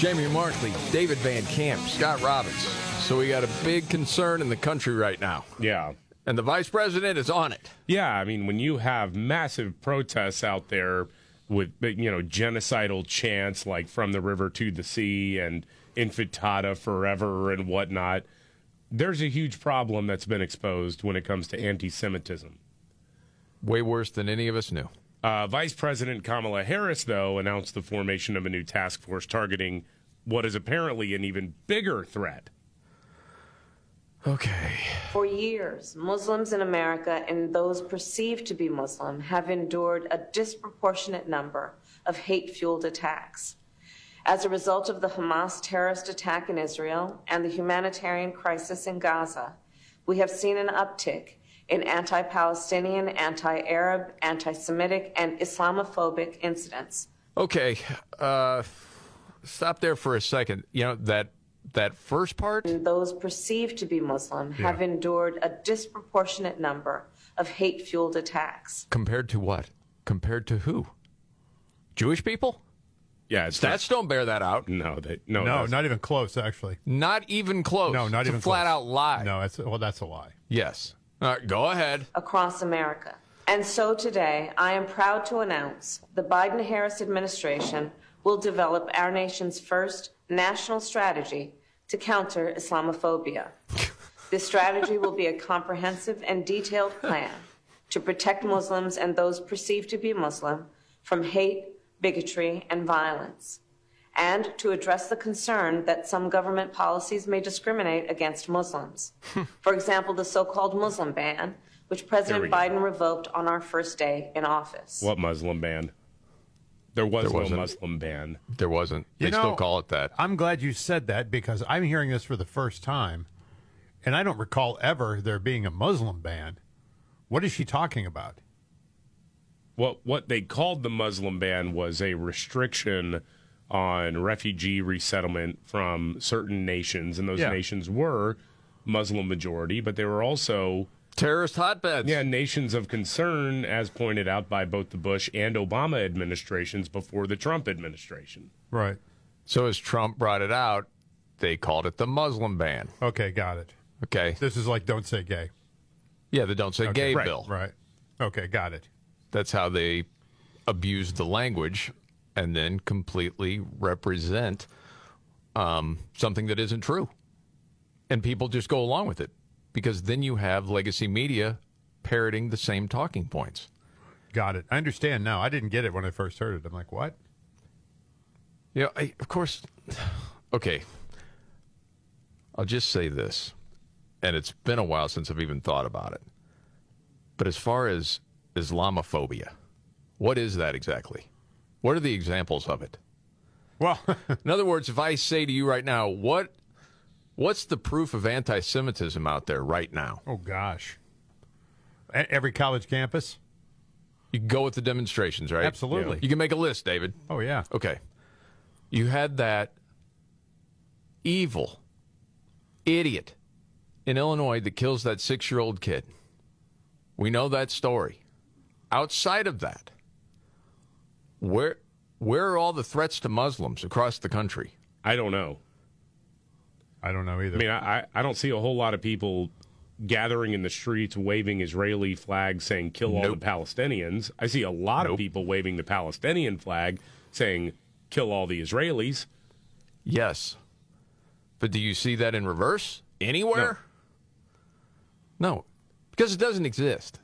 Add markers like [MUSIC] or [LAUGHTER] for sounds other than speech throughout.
Jamie Markley, David Van Camp, Scott Robbins. So we got a big concern in the country right now. Yeah. And the vice president is on it. Yeah, I mean, when you have massive protests out there with, you know, genocidal chants like from the river to the sea and intifada forever and whatnot, there's a huge problem that's been exposed when it comes to anti Semitism. Way worse than any of us knew. Uh, Vice President Kamala Harris, though, announced the formation of a new task force targeting what is apparently an even bigger threat. Okay. For years, Muslims in America and those perceived to be Muslim have endured a disproportionate number of hate fueled attacks. As a result of the Hamas terrorist attack in Israel and the humanitarian crisis in Gaza, we have seen an uptick in anti Palestinian, anti Arab, anti Semitic, and Islamophobic incidents. Okay. Uh, stop there for a second. You know, that that first part? And those perceived to be Muslim have endured a disproportionate number of hate fueled attacks. Compared to what? Compared to who? Jewish people? Yeah, it's Stats don't bear that out. No, they, no, No, not even close, actually. Not even close. No, not It's a even flat close. out lie. No, that's well, that's a lie. Yes. All right, go ahead. across America. And so today, I am proud to announce the Biden Harris administration will develop our nation's first national strategy to counter Islamophobia. [LAUGHS] This strategy will be a comprehensive and detailed plan to protect Muslims and those perceived to be Muslim from hate, bigotry, and violence, and to address the concern that some government policies may discriminate against Muslims. Hmm. For example, the so called Muslim ban, which President we go. Biden revoked on our first day in office. What Muslim ban? There was There no wasn't. Muslim ban. There wasn't. They You still call it that. I'm glad you said that because I'm hearing this for the first time, and I don't recall ever there being a Muslim ban. What is she talking about? What what they called the Muslim ban was a restriction on refugee resettlement from certain nations, and those Yeah. nations were Muslim majority, but they were also Terrorist hotbeds. yeah nations of concern, as pointed out by both the Bush and Obama administrations before the Trump administration. Right. So as Trump brought it out, they called it the Muslim ban. Okay, got it. Okay. This is like don't say gay. Yeah, the Don't Say Okay, Gay right, bill. Right. Okay, got it. That's how they abused the language and then completely represent um, something that isn't true. And people just go along with it because then you have legacy media parroting the same talking points. Got it. I understand now. I didn't get it when I first heard it. I'm like, what? You know, I, of course, [SIGHS] okay. I'll just say this, and it's been a while since I've even thought about it. But as far as Islamophobia, what is that exactly? What are the examples of it? Well, [LAUGHS] In other words, if I say to you right now, what what's the proof of anti-Semitism out there right now? oh gosh. E- Every college campus? You can go with the demonstrations, right? Absolutely. You can make a list, David. Oh yeah. Okay. You had that evil idiot in Illinois that kills that six year old kid. We know that story. Outside of that, where where are all the threats to Muslims across the country? I don't know. I don't know either. I mean, I, I- I don't see a whole lot of people gathering in the streets waving Israeli flags saying kill all Nope. the Palestinians. I see a lot of people waving the Palestinian flag saying kill all the Israelis. Yes. But do you see that in reverse anywhere? No. Because it doesn't exist.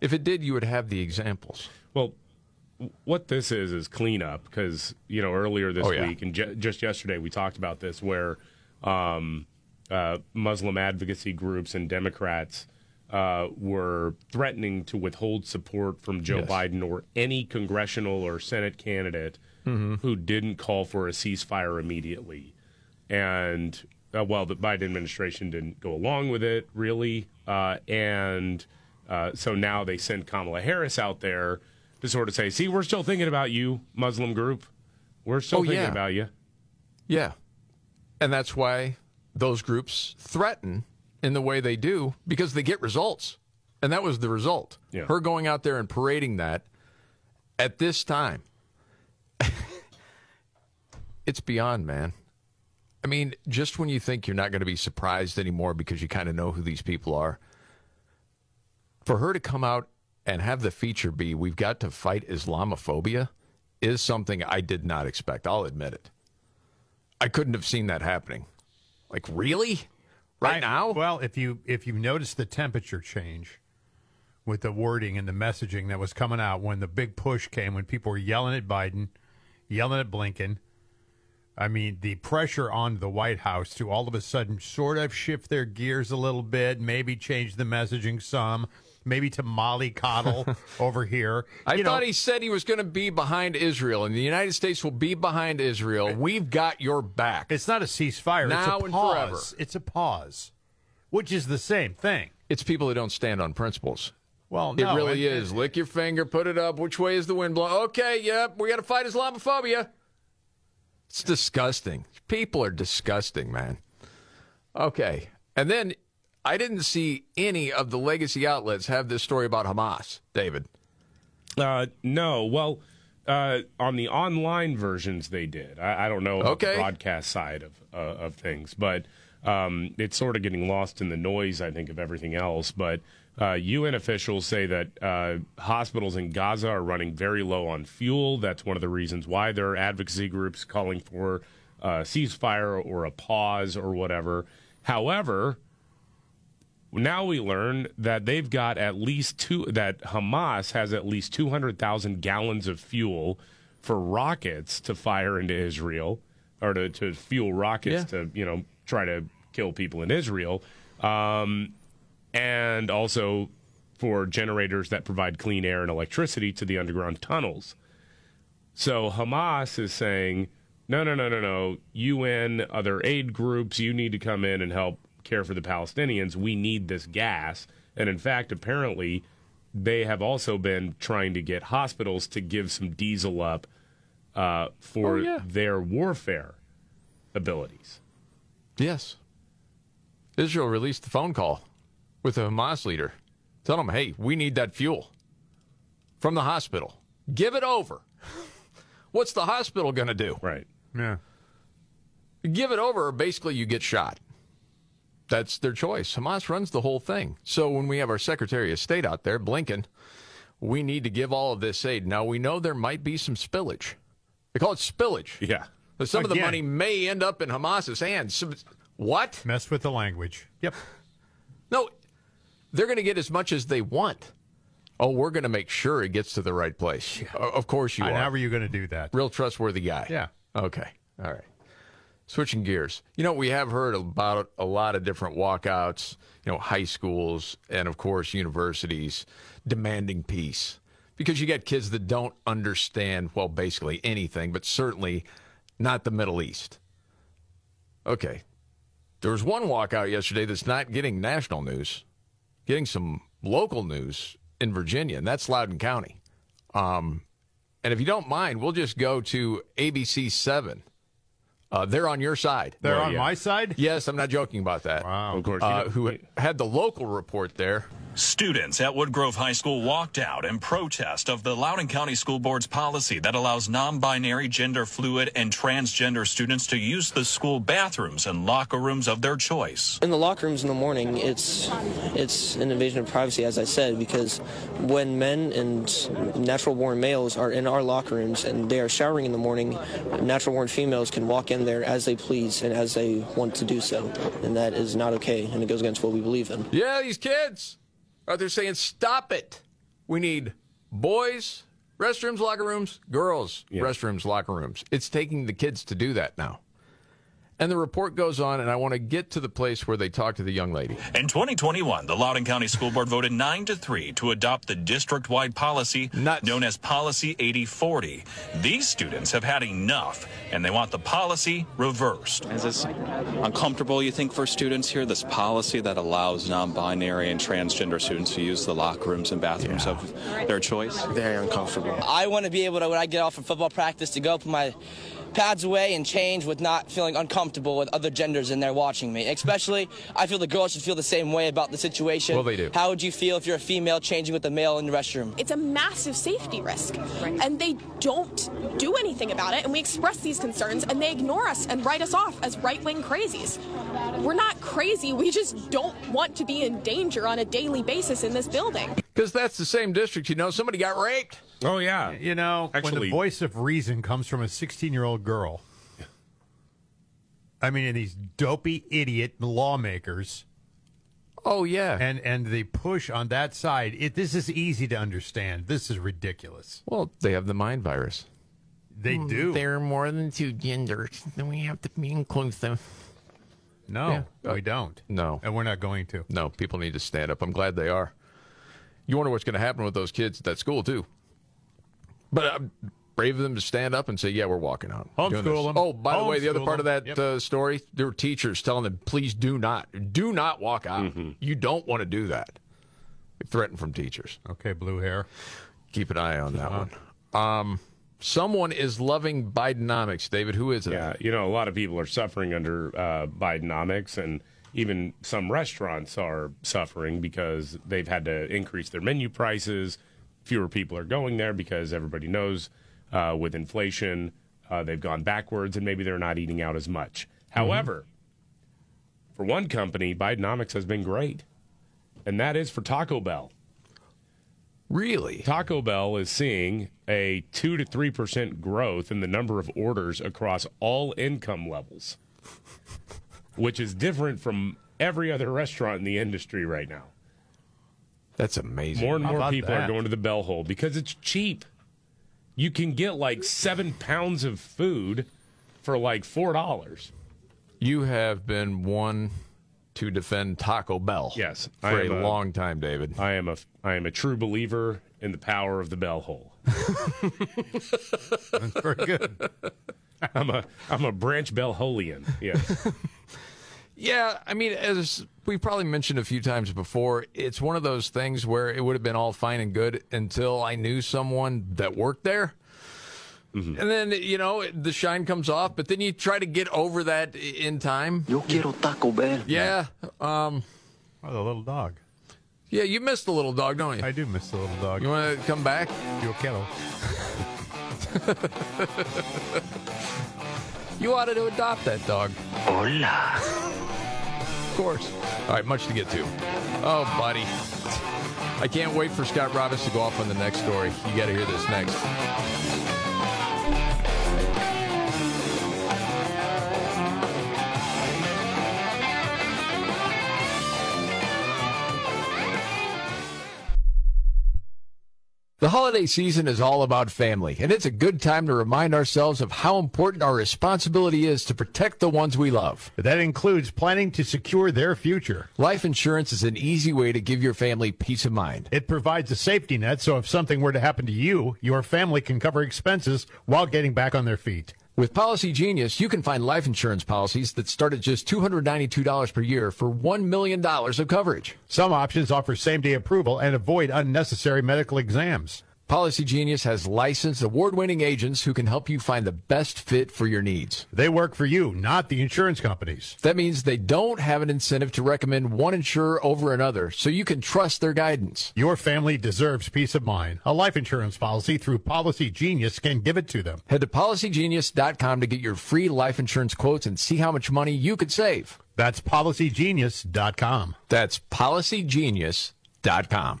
If it did, you would have the examples. Well, w- what this is is cleanup because you know earlier this Oh, yeah. week and ju- just yesterday we talked about this where um, uh, Muslim advocacy groups and Democrats uh, were threatening to withhold support from Joe Yes. Biden or any congressional or Senate candidate Mm-hmm. who didn't call for a ceasefire immediately. and uh, well, the Biden administration didn't go along with it really, uh, and uh, so now they send Kamala Harris out there to sort of say, "See, we're still thinking about you, Muslim group. We're still Oh, thinking yeah. about you." Yeah. And that's why those groups threaten in the way they do because they get results. And that was the result. Yeah. Her going out there and parading that at this time. [LAUGHS] it's beyond, man. I mean, just when you think you're not going to be surprised anymore because you kind of know who these people are, for her to come out and have the feature be, we've got to fight Islamophobia, is something I did not expect. I'll admit it. I couldn't have seen that happening. Like, really? Right I- now? Well, if you if you notice the temperature change with the wording and the messaging that was coming out when the big push came, when people were yelling at Biden, yelling at Blinken. I mean, the pressure on the White House to all of a sudden sort of shift their gears a little bit, maybe change the messaging some, maybe to Molly mollycoddle [LAUGHS] over here. I You thought know, he said he was going to be behind Israel, and the United States will be behind Israel. Eh. We've got your back. it's not a ceasefire. Now it's a and pause. forever. It's a pause, which is the same thing. It's people who don't stand on principles. Well, It really and- is. Lick your finger, put it up. Which way is the wind blowing? Okay, yep, we got to fight Islamophobia. It's disgusting. People are disgusting, man. Okay. And then I didn't see any of the legacy outlets have this story about Hamas, David. Uh, no, well, uh, on the online versions they did. I, I don't know Okay. the broadcast side of uh, of things, but um, it's sort of getting lost in the noise. I think of everything else. But uh, UN officials say that uh, hospitals in Gaza are running very low on fuel. That's one of the reasons why there are advocacy groups calling for a ceasefire or a pause or whatever. However, now we learn that they've got at least two that Hamas has at least 200,000 gallons of fuel for rockets to fire into Israel or to, to fuel rockets Yeah. to you know try to kill people in Israel um, and also for generators that provide clean air and electricity to the underground tunnels so Hamas is saying, no, no, no, no, no. UN, other aid groups, you need to come in and help care for the Palestinians. We need this gas. And in fact, apparently, they have also been trying to get hospitals to give some diesel up uh, for Oh, yeah. their warfare abilities. Yes. Israel released the phone call with the Hamas leader. Tell them, hey, we need that fuel from the hospital. Give it over. [LAUGHS] What's the hospital going to do? Right. Yeah. Give it over, or basically you get shot. That's their choice. Hamas runs the whole thing. So when we have our Secretary of State out there, Blinken, we need to give all of this aid. Now, we know there might be some spillage. They call it spillage. Yeah. But some of the money may end up in Hamas's hands. Some- What? Mess with the language. Yep. No, they're going to get as much as they want. Oh, we're going to make sure it gets to the right place. O- Of course you And are. how are you going to do that? Real trustworthy guy. Yeah. Okay. All right. Switching gears. You know, we have heard about a lot of different walkouts, you know, high schools and, of course, universities demanding peace because you got kids that don't understand, well, basically anything, but certainly not the Middle East. Okay. There was one walkout yesterday that's not getting national news, getting some local news in Virginia, and that's Loudoun County. Um, and if you don't mind, we'll just go to ABC 7. Uh, they're on your side. They're Well, on yeah. my side? Yes, I'm not joking about that. Wow. Of course. Uh, who had the local report there. Students at Woodgrove High School walked out in protest of the Loudoun County School Board's policy that allows non-binary, gender fluid, and transgender students to use the school bathrooms and locker rooms of their choice. In the locker rooms in the morning, it's it's an invasion of privacy, as I said, because when men and natural-born males are in our locker rooms and they are showering in the morning, natural-born females can walk in there as they please and as they want to do so, and that is not okay, and it goes against what we believe in. Yeah, these kids are they're saying, stop it. We need boys, restrooms, locker rooms, girls, Yeah. restrooms, locker rooms. It's taking the kids to do that now. And the report goes on, and I want to get to the place where they talk to the young lady. In 2021, the Loudoun County School Board voted 9 to 3 to adopt the district-wide policy Nuts. known as Policy 8040. These students have had enough and they want the policy reversed. Is this uncomfortable, you think, for students here? This policy that allows non binary and transgender students to use the locker rooms and bathrooms of their choice? Very uncomfortable. I want to be able to, when I get off from football practice, to go put my pads away and change with not feeling uncomfortable with other genders in there watching me. Especially, I feel the girls should feel the same way about the situation. Well, they do. How would you feel if you're a female changing with a male in the restroom? It's a massive safety risk. And they don't do anything about it. And we express these concerns and they ignore us and write us off as right wing crazies. We're not crazy. We just don't want to be in danger on a daily basis in this building. Because that's the same district, you know. Somebody got raped. Oh yeah, You know, when the voice of reason comes from a 16 year old girl, I mean, and these dopey idiot lawmakers, Oh, yeah. and and the push on that side, it this is easy to understand. This is ridiculous. well, they have the mind virus. They mm, do. There are more than two genders, then we have to be inclusive. no, Yeah. Uh, we don't. No. and we're not going to. No, people need to stand up. I'm glad they are. You wonder what's going to happen with those kids at that school, too. But uh, brave of them to stand up and say, yeah, we're walking out. Doing Homeschool them. Oh, by the way, the other part of that Yep. uh, story, there were teachers telling them, please do not, do not walk out. You don't want to do that. Threatened from teachers. Okay, blue hair. Keep an eye on that one. Um, someone is loving Bidenomics. David, who is it? Yeah, you know, a lot of people are suffering under uh, Bidenomics, and even some restaurants are suffering because they've had to increase their menu prices. Fewer people are going there because everybody knows uh, with inflation, uh, they've gone backwards, and maybe they're not eating out as much. However, for one company, Bidenomics has been great, and that is for Taco Bell. Really? Taco Bell is seeing a 2 to 3% growth in the number of orders across all income levels, which is different from every other restaurant in the industry right now. That's amazing. More and How more about people are going to the Bell Hole because it's cheap. You can get like seven pounds of food for like $4. You have been one to defend Taco Bell. Yes, For a a- long time, David. I am a I am a true believer in the power of the Bell Hole. [LAUGHS] That's very good. I'm a I'm a branch Bell Holian. Yes. [LAUGHS] Yeah, I mean, as we probably mentioned a few times before, it's one of those things where it would have been all fine and good until I knew someone that worked there. And then, you know, the shine comes off, but then you try to get over that in time. Yo quiero Taco Bell. Yeah. Um, Oh, the little dog. yeah, you missed the little dog, don't you? I do miss the little dog. You want to come back? Yo quiero. [LAUGHS] You ought to adopt that dog. Hola. Of course. All right, much to get to. Oh, buddy. I can't wait for Scott Robbins to go off on the next story. You got to hear this next. The holiday season is all about family, and it's a good time to remind ourselves of how important our responsibility is to protect the ones we love. That includes planning to secure their future. Life insurance is an easy way to give your family peace of mind. It provides a safety net so if something were to happen to you, your family can cover expenses while getting back on their feet. With Policy Genius, you can find life insurance policies that start at just $292 per year for $1 million of coverage. Some options offer same day approval and avoid unnecessary medical exams. Policy Genius has licensed award winning agents who can help you find the best fit for your needs. They work for you, not the insurance companies. That means they don't have an incentive to recommend one insurer over another, so you can trust their guidance. Your family deserves peace of mind. A life insurance policy through Policy Genius can give it to them. Head to policygenius.com to get your free life insurance quotes and see how much money you could save. That's policygenius.com. That's policygenius.com.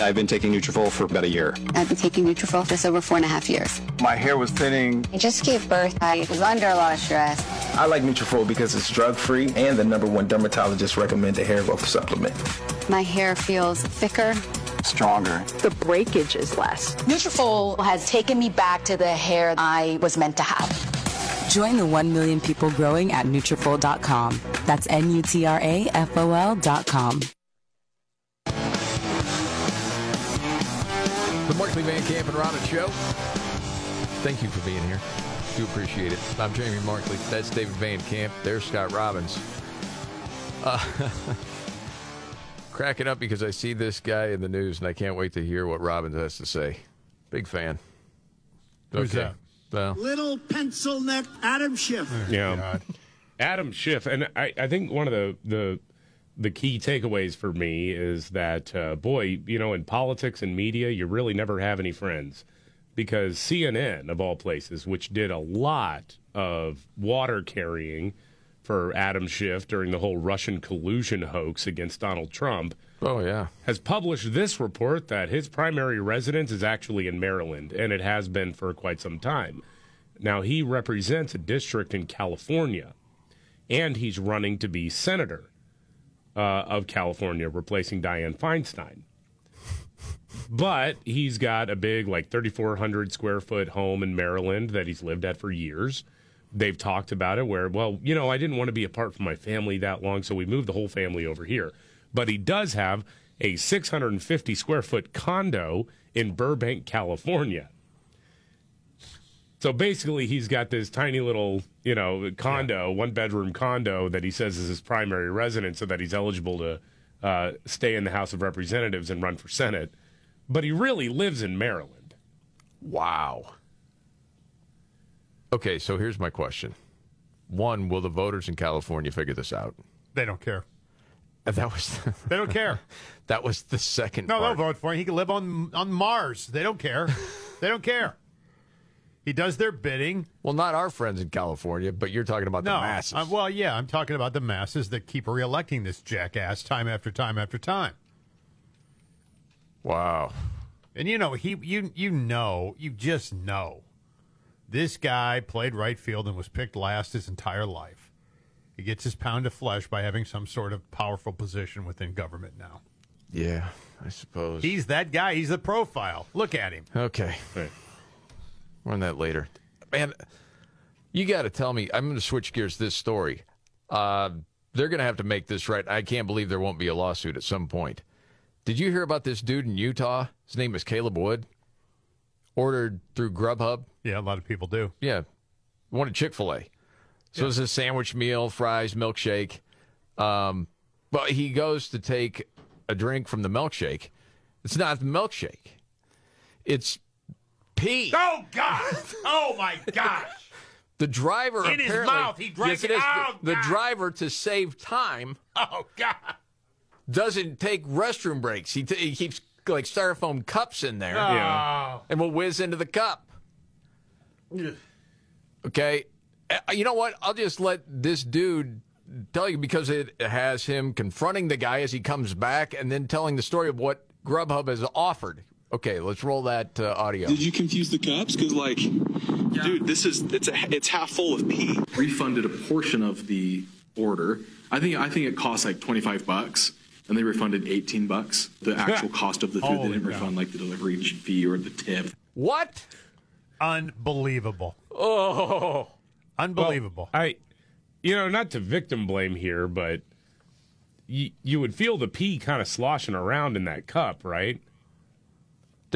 I've been taking Nutrafol for about a year. I've been taking Nutrafol just over four and a half years. My hair was thinning. I just gave birth. I was under a lot of stress. I like Nutrafol because it's drug-free and the number one dermatologist recommended hair growth supplement. My hair feels thicker. Stronger. The breakage is less. Nutrafol has taken me back to the hair I was meant to have. Join the 1 million people growing at Nutrafol.com. That's N-U-T-R-A-F-O-L.com. The Markley Van Camp and Robbins Show. Thank you for being here. Do appreciate it. I'm Jamie Markley. That's David Van Camp. There's Scott Robbins. Uh, [LAUGHS] cracking up because I see this guy in the news and I can't wait to hear what Robbins has to say. Big fan. Who's that? Well, Little pencil neck Adam Schiff. Yeah. Adam Schiff, and I, I think one of the, the the key takeaways for me is that uh, boy, you know, in politics and media, you really never have any friends because CNN of all places, which did a lot of water carrying for Adam Schiff during the whole Russian collusion hoax against Donald Trump. Oh yeah, has published this report that his primary residence is actually in Maryland, and it has been for quite some time. Now he represents a district in California, and he's running to be senator uh, of California, replacing Dianne Feinstein. But he's got a big, like 3,400 square foot home in Maryland that he's lived at for years. They've talked about it where, well, you know, I didn't want to be apart from my family that long, so we moved the whole family over here. But he does have a 650 square foot condo in Burbank, California. So basically, he's got this tiny little, you know, condo, one bedroom condo that he says is his primary residence, so that he's eligible to uh, stay in the House of Representatives and run for Senate. But he really lives in Maryland. Wow. Okay, so here's my question. One, will the voters in California figure this out? They don't care. That was [LAUGHS] They don't care. [LAUGHS] that was the second No, part. they'll vote for him. He can live on on Mars. They don't care. they don't care. He does their bidding. Well, not our friends in California, but you're talking about no, the masses. uh, well, yeah, I'm talking about the masses that keep reelecting this jackass time after time after time. Wow. And you know, he you you know, you just know. This guy played right field and was picked last his entire life. He gets his pound of flesh by having some sort of powerful position within government now. Yeah, I suppose. He's that guy. He's the profile. Look at him. Okay. More on that later. Man, you got to tell me. I'm going to switch gears this story. Uh, they're going to have to make this right. I can't believe there won't be a lawsuit at some point. Did you hear about this dude in Utah? His name is Caleb Wood. Ordered through Grubhub. Yeah, a lot of people do. Yeah. At Chick fil A. So it's a sandwich meal, fries, milkshake. Um, but he goes to take a drink from the milkshake. It's not the milkshake, it's pee. Oh God! Oh my gosh! [LAUGHS] The driver In his apparently- mouth, he drank yes, it is. out. The, the driver, to save time, Oh God! doesn't take restroom breaks. He, t- he keeps like styrofoam cups in there, Yeah. and will whiz into the cup. Okay, Uh, you know what? I'll just let this dude tell you because it has him confronting the guy as he comes back, and then telling the story of what Grubhub has offered. Okay, let's roll that uh, audio. Did you confuse the cups? Because like, dude, this is it's a, it's half full of pee. Refunded a portion of the order. I think I think it cost like twenty five bucks, and they refunded eighteen bucks. The [LAUGHS] actual cost of the food, Holy they didn't cow. refund like the delivery fee or the tip. What? Unbelievable! Oh, unbelievable! I, you know, not to victim blame here, but you, you would feel the pee kind of sloshing around in that cup, right?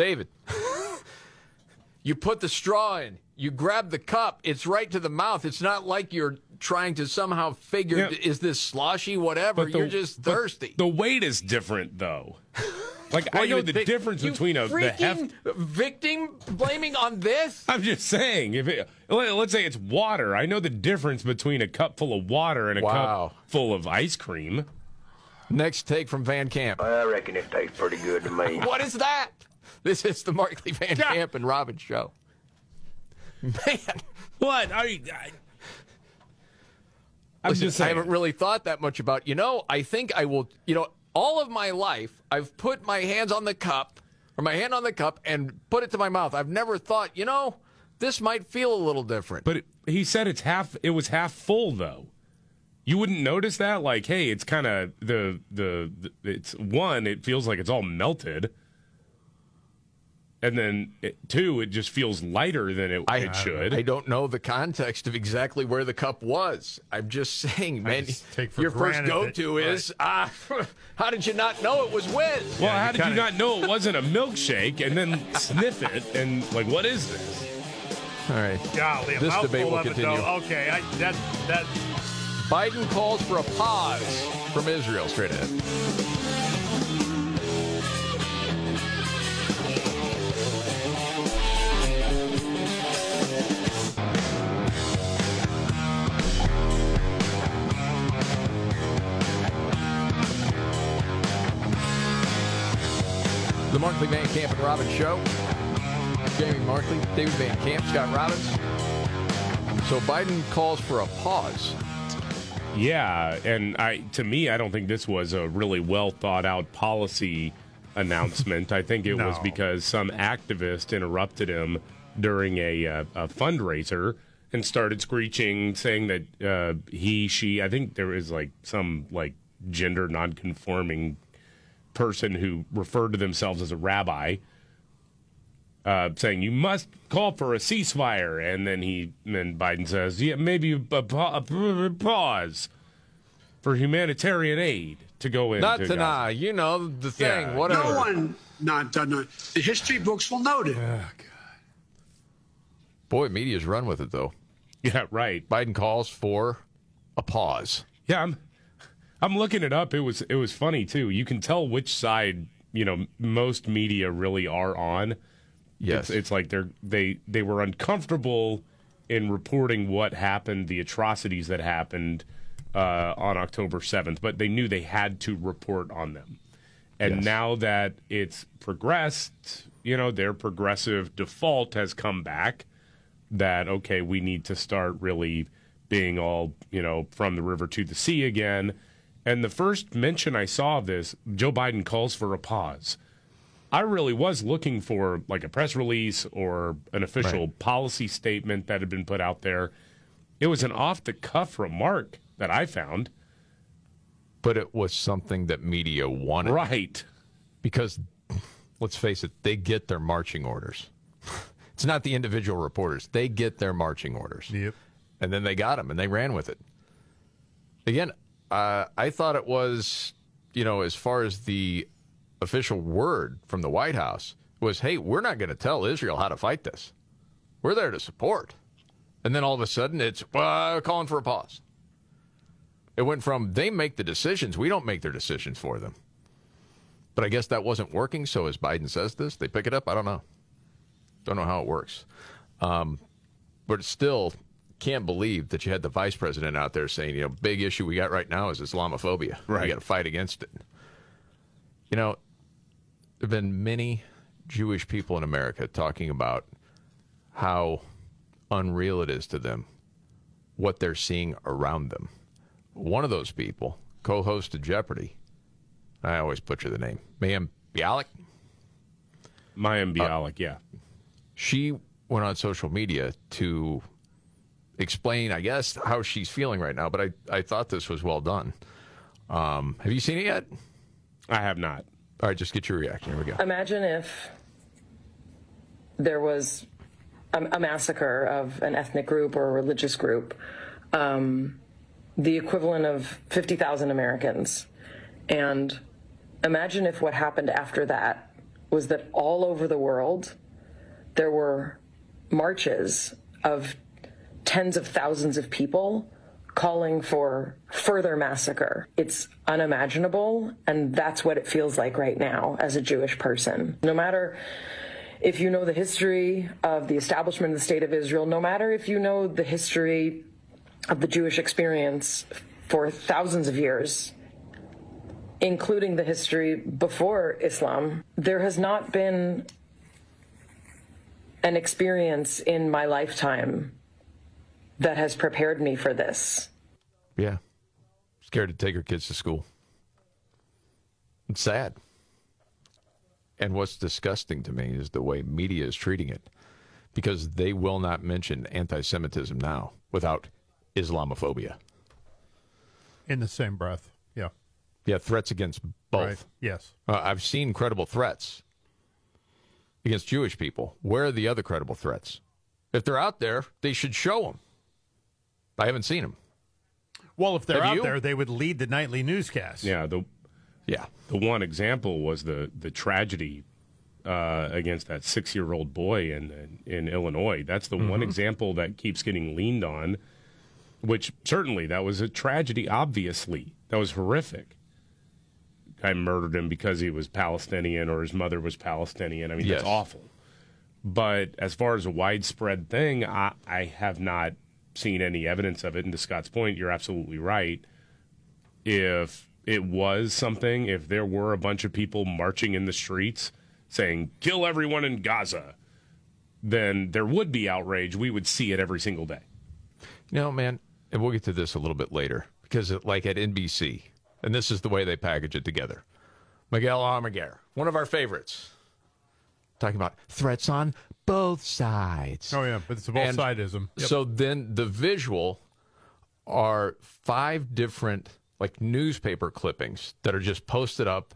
David, [LAUGHS] you put the straw in, you grab the cup, it's right to the mouth. It's not like you're trying to somehow figure Yeah. is this sloshy, whatever. The- you're just thirsty. The weight is different, though. [LAUGHS] Like Well, I know the think- difference between a the heft. freaking victim blaming on this. [LAUGHS] I'm just saying, if it, let- let's say it's water, I know the difference between a cup full of water and a Wow. cup full of ice cream. Next take from Van Camp. I reckon it tastes pretty good to me. What is that? [LAUGHS] This is the Markley Van Camp and Robin show. Man, what? I, I, I'm Listen, just saying. I haven't really thought that much about. You know, I think I will. You know, all of my life, I've put my hands on the cup or my hand on the cup and put it to my mouth. I've never thought, you know, this might feel a little different. But it, he said it's half. It was half full though. You wouldn't notice that, like, hey, it's kind of the, the the it's one. It feels like it's all melted, and then it, two, it just feels lighter than it, it should. I don't know the context of exactly where the cup was. I'm just saying, man. just take for your first go-to that- is, ah, [LAUGHS] how did you not know it was whiz? well, how did you kinda- not know it wasn't a milkshake, and then sniff it and like, what is this? All right. Golly, This debate will of it, continue. though. Okay, I, that that Biden calls for a pause from Israel. Straight ahead. The Markley Van Camp and Robbins Show. Jamie Markley, David Van Camp, Scott Robbins. So Biden calls for a pause. Yeah, and I to me, I don't think this was a really well thought out policy announcement. I think it was because some activist interrupted him during a, uh, a fundraiser and started screeching, saying that uh, he, she, I think there is like some like gender nonconforming person who referred to themselves as a rabbi. Uh, saying you must call for a ceasefire, and then he, then Biden says, "Yeah, maybe a, pa- a pause for humanitarian aid to go in." Not to tonight. You know the thing. Yeah. Whatever. No one not done it. The history books will note it. Boy, media's run with it though. Yeah, right. Biden calls for a pause. Yeah, I'm I'm looking it up. It was it was funny too. You can tell which side you know most media really are on. Yes, it's, it's like they're they they were uncomfortable in reporting what happened, the atrocities that happened uh, on October seventh, but they knew they had to report on them. And Yes. now that it's progressed, you know, their progressive default has come back that okay, we need to start really being all, you know, from the river to the sea again. And the first mention I saw of this, Joe Biden calls for a pause. I really was looking for like a press release or an official policy statement that had been put out there. It was an off the cuff remark that I found. But it was something that media wanted. Right. Because let's face it, they get their marching orders. [LAUGHS] It's not the individual reporters. They get their marching orders. Yep. And then they got them and they ran with it. Again, uh, I thought it was, you know, as far as the official word from the White House was, hey, we're not going to tell Israel how to fight this. We're there to support. And then all of a sudden it's uh, calling for a pause. It went from they make the decisions, we don't make their decisions for them. But I guess that wasn't working. So as Biden says this, they pick it up. I don't know. Don't know how it works. Um, but still, can't believe that you had the vice president out there saying, you know, big issue we got right now is Islamophobia. Right. We got to fight against it. You know, there have been many Jewish people in America talking about how unreal it is to them what they're seeing around them. One of those people, co host of Jeopardy, I always butcher the name, Mayim Bialik. Mayim uh, Bialik, yeah. She went on social media to explain, I guess, how she's feeling right now, but I, I thought this was well done. Um, have you seen it yet? I have not. All right, just get your reaction. Here we go. Imagine if there was a, a massacre of an ethnic group or a religious group, um, the equivalent of 50,000 Americans. And imagine if what happened after that was that all over the world there were marches of tens of thousands of people calling for further massacre. It's unimaginable, and that's what it feels like right now as a Jewish person. No matter if you know the history of the establishment of the State of Israel, no matter if you know the history of the Jewish experience for thousands of years, including the history before Islam, there has not been an experience in my lifetime that has prepared me for this. Yeah. Scared to take her kids to school. It's sad. And what's disgusting to me is the way media is treating it because they will not mention anti Semitism now without Islamophobia. In the same breath. Yeah. Yeah, threats against both. Right. Yes. Uh, I've seen credible threats against Jewish people. Where are the other credible threats? If they're out there, they should show them. I haven't seen them. Well, if they're Have out you? there, they would lead the nightly newscast. Yeah, the yeah the one example was the the tragedy uh, against that six year old boy in in Illinois. That's the one Mhm. example that keeps getting leaned on. Which certainly that was a tragedy. Obviously, that was horrific. Guy murdered him because he was Palestinian or his mother was Palestinian. I mean, Yes. that's awful. But as far as a widespread thing, I, I have not seen any evidence of it. And to Scott's point, you're absolutely right. If it was something, if there were a bunch of people marching in the streets saying, kill everyone in Gaza, then there would be outrage. We would see it every single day. No, man, and we'll get to this a little bit later because, it, like at NBC, and this is the way they package it together. Miguel Almaguer, one of our favorites, talking about threats on both sides. Oh, yeah, but it's a both And sidism. Yep. So then the visual are five different like newspaper clippings that are just posted up,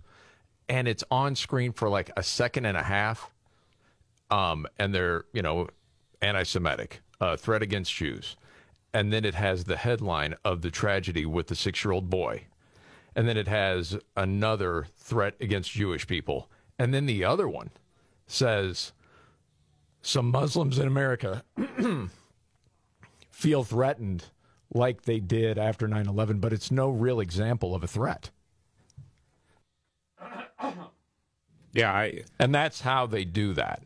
and it's on screen for like a second and a half. Um, and they're you know anti-Semitic, uh, threat against Jews, and then it has the headline of the tragedy with the six-year-old boy, and then it has another threat against Jewish people, and then the other one says some Muslims in America [CLEARS THROAT] feel threatened like they did after 9 11, but it's no real example of a threat. [COUGHS] Yeah, I, and that's how they do that.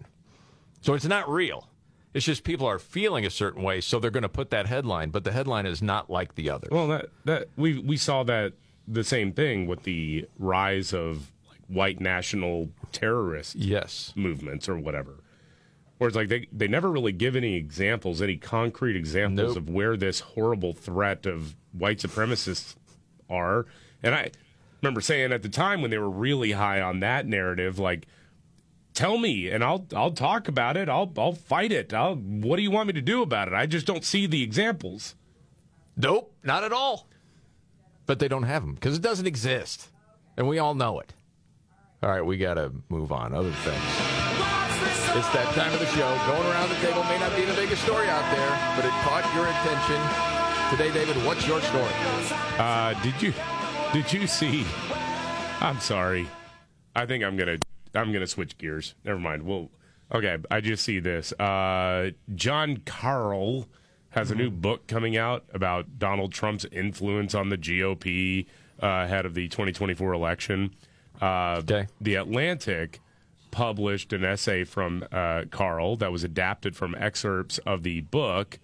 So it's not real. It's just people are feeling a certain way, so they're going to put that headline, but the headline is not like the other. Well, that that we we saw that the same thing with the rise of like white national terrorist yes movements or whatever. Where it's like they, they never really give any examples, any concrete examples Nope. of where this horrible threat of white supremacists are. And I remember saying at the time when they were really high on that narrative, like, tell me and I'll I'll talk about it. I'll I'll fight it. I'll what do you want me to do about it? I just don't see the examples. Nope, not at all. But they don't have them because it doesn't exist. And we all know it. All right, we got to move on. Other things. It's that time of the show. Going around the table may not be the biggest story out there, but it caught your attention. Today, David, what's your story? Uh, did you did you see? I'm sorry. I think I'm gonna I'm gonna switch gears. Never mind. Well, okay. I just see this. Uh, John Karl has a new book coming out about Donald Trump's influence on the GOP uh, ahead of the 2024 election. Uh, The Atlantic published an essay from uh, Karl that was adapted from excerpts of the book.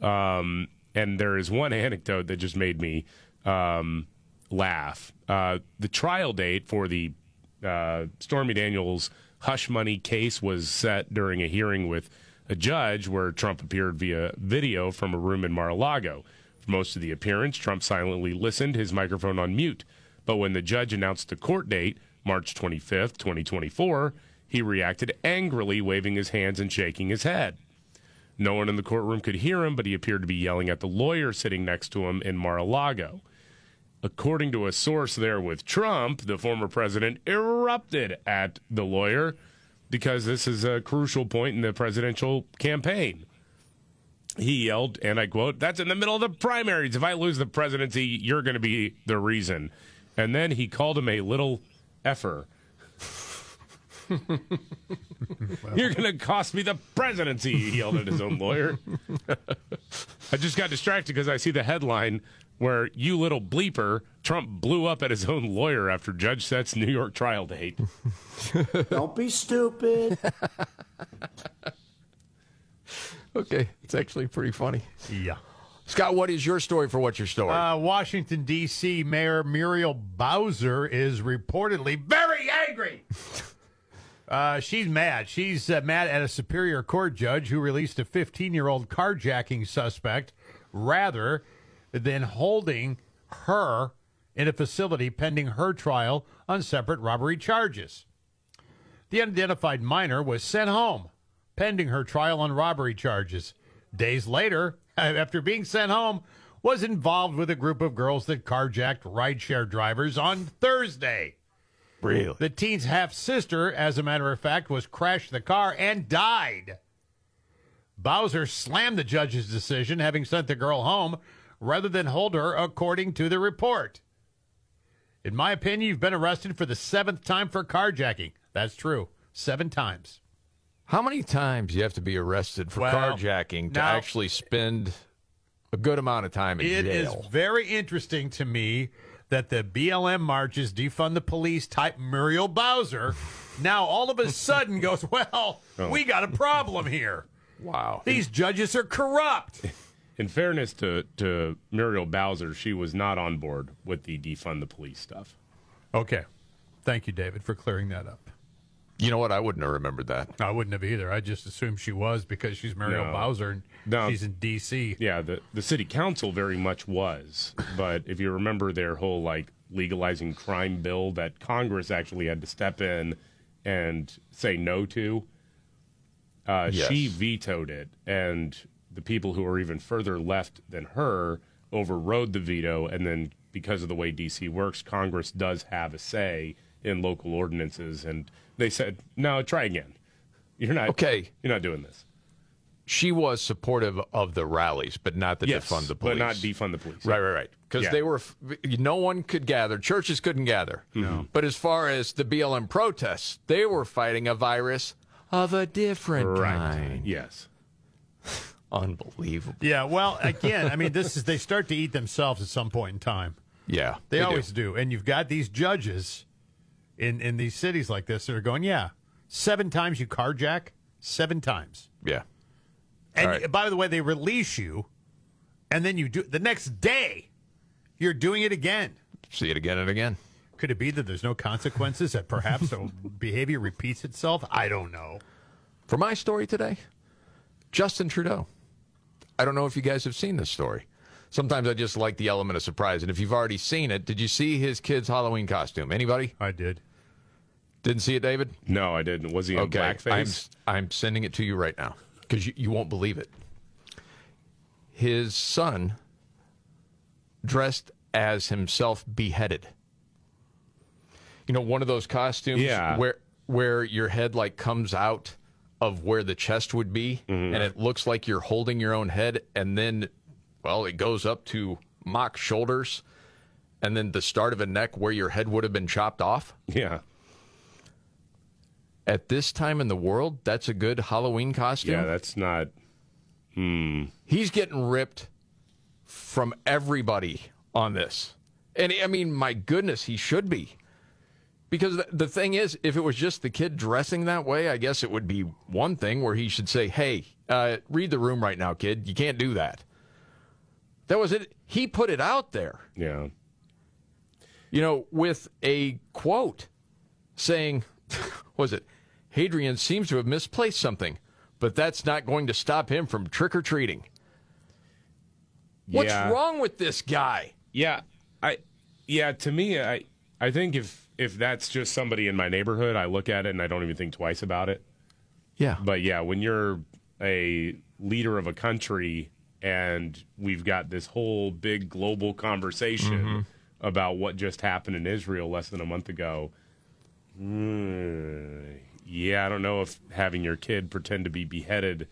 Um, and there is one [LAUGHS] anecdote that just made me um, laugh. Uh, the trial date for the uh, Stormy Daniels hush money case was set during a hearing with a judge where Trump appeared via video from a room in Mar a Lago. For most of the appearance, Trump silently listened, his microphone on mute. But when the judge announced the court date, March 25th, 2024, he reacted angrily, waving his hands and shaking his head. No one in the courtroom could hear him, but he appeared to be yelling at the lawyer sitting next to him in Mar a Lago. According to a source there with Trump, the former president erupted at the lawyer because this is a crucial point in the presidential campaign. He yelled, and I quote, That's in the middle of the primaries. If I lose the presidency, you're going to be the reason. And then he called him a little effer. [LAUGHS] You're going to cost me the presidency, he yelled at his own lawyer. [LAUGHS] I just got distracted because I see the headline where you little bleeper, Trump blew up at his own lawyer after judge sets New York trial date. [LAUGHS] Don't be stupid. okay, it's actually pretty funny. Yeah. Scott, what is your story for what's your story? Uh, Washington, D.C. Mayor Muriel Bowser is reportedly very angry. Uh, she's mad. She's uh, mad at a Superior Court judge who released a 15 year old carjacking suspect rather than holding her in a facility pending her trial on separate robbery charges. The unidentified minor was sent home pending her trial on robbery charges. Days later, [LAUGHS] after being sent home, was involved with a group of girls that carjacked rideshare drivers on Thursday. Really? The teen's half sister, as a matter of fact, was crashed the car and died. Bowser slammed the judge's decision, having sent the girl home rather than hold her, according to the report. In my opinion, you've been arrested for the seventh time for carjacking. That's true. Seven times. How many times do you have to be arrested for Well, carjacking to now- actually spend a good amount of time in It jail? It is very interesting to me that the BLM marches, defund the police type Muriel Bowser, now all of a sudden goes, well, [LAUGHS] Oh. we got a problem here. Wow. These judges are corrupt. In fairness to, to Muriel Bowser, she was not on board with the defund the police stuff. Okay. Thank you, David, for clearing that up. You know what? I wouldn't have remembered that. I wouldn't have either. I just assumed she was because she's Muriel No. Bowser and No. she's in D.C. Yeah, the, the city council very much was. But if you remember their whole like legalizing crime bill that Congress actually had to step in and say no to, uh, Yes. she vetoed it. And the people who are even further left than her overrode the veto. And then because of the way D.C. works, Congress does have a say in local ordinances. And they said, no, try again. You're not Okay. You're not doing this. She was supportive of the rallies, but not the Yes, defund the police. but police. not defund the police. Right, right, right. Because Yeah. they were, no one could gather. Churches couldn't gather. No. Mm-hmm. But as far as the BLM protests, they were fighting a virus of a different Right. kind. Yes. [LAUGHS] Unbelievable. Yeah, well, again, I mean, this is they start to eat themselves at some point in time. Yeah, They, do. always do. And you've got these judges in in these cities like this that are going, yeah, seven times you carjack, seven times. Yeah. And All right. by the way, they release you, and then you do the next day, you're doing it again. See it again and again. Could it be that there's no consequences? That perhaps the behavior repeats itself? I don't know. For my story today, Justin Trudeau. I don't know if you guys have seen this story. Sometimes I just like the element of surprise. And if you've already seen it, did you see his kid's Halloween costume? Anybody? I did. Didn't see it, David? No, I didn't. Was he in Okay, I'm, blackface? I'm sending it to you right now because you, you won't believe it. His son dressed as himself beheaded. You know, one of those costumes Yeah. where where your head like comes out of where the chest would be, Mm-hmm. and it looks like you're holding your own head, and then, well, it goes up to mock shoulders, and then the start of a neck where your head would have been chopped off. Yeah. At this time in the world, that's a good Halloween costume. Yeah, that's not. Hmm. He's getting ripped from everybody on this. And I mean, my goodness, he should be. Because the, the thing is, if it was just the kid dressing that way, I guess it would be one thing where he should say, hey, uh, read the room right now, kid. You can't do that. That was it. He put it out there, Yeah. you know, with a quote saying, [LAUGHS] was it, Hadrian seems to have misplaced something, but that's not going to stop him from trick or treating. What's Yeah. wrong with this guy? Yeah, I yeah, to me I I think if if that's just somebody in my neighborhood, I look at it and I don't even think twice about it. Yeah. But yeah, when you're a leader of a country and we've got this whole big global conversation Mm-hmm. about what just happened in Israel less than a month ago. mm, yeah, I don't know if having your kid pretend to be beheaded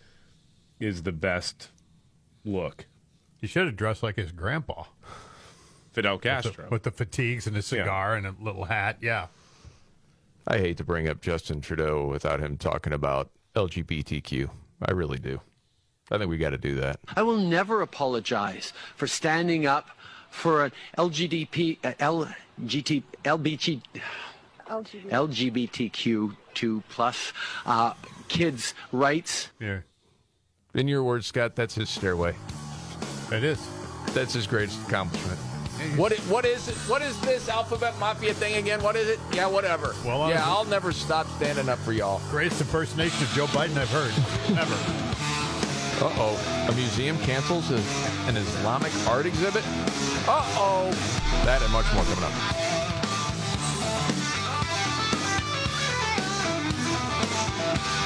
is the best look. He should have dressed like his grandpa. Fidel With the- Castro. With the, fatigues and a cigar and a little hat. Yeah. I hate to bring up Justin Trudeau without him talking about LGBTQ. I really do. I think we got to do that. I will never apologize for standing up for an LGDP, uh, LGT, LBT, LGBTQ2 plus uh, kids' rights. Yeah. In your words, Scott, that's his stairway. It is. That's his greatest accomplishment. What? What is it? What is this alphabet mafia thing again? What is it? Yeah, whatever. Well, yeah, I'll never stop standing up for y'all. Greatest impersonation of Joe Biden I've heard [LAUGHS] ever. Uh oh. A museum cancels an Islamic art exhibit? Uh oh. That and much more coming up. Bye.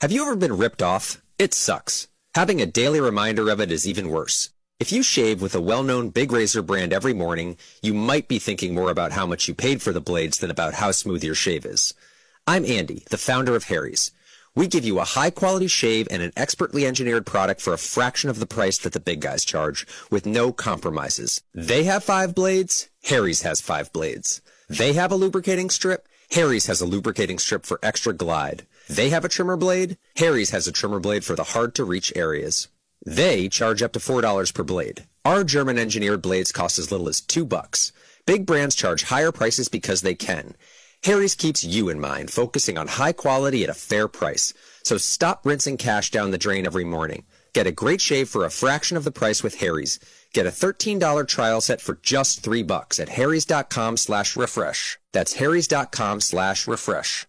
have you ever been ripped off? It sucks. Having a daily reminder of it is even worse. If you shave with a well-known big razor brand every morning, you might be thinking more about how much you paid for the blades than about how smooth your shave is. I'm Andy, the founder of Harry's. We give you a high-quality shave and an expertly engineered product for a fraction of the price that the big guys charge, with no compromises. They have five blades, Harry's has five blades. They have a lubricating strip, Harry's has a lubricating strip for extra glide. They have a trimmer blade, Harry's has a trimmer blade for the hard to reach areas. They charge up to $4 per blade. Our German engineered blades cost as little as 2 bucks. Big brands charge higher prices because they can. Harry's keeps you in mind, focusing on high quality at a fair price. So stop rinsing cash down the drain every morning. Get a great shave for a fraction of the price with Harry's. Get a $13 trial set for just 3 bucks at harrys.com slash refresh. That's harrys.com slash refresh.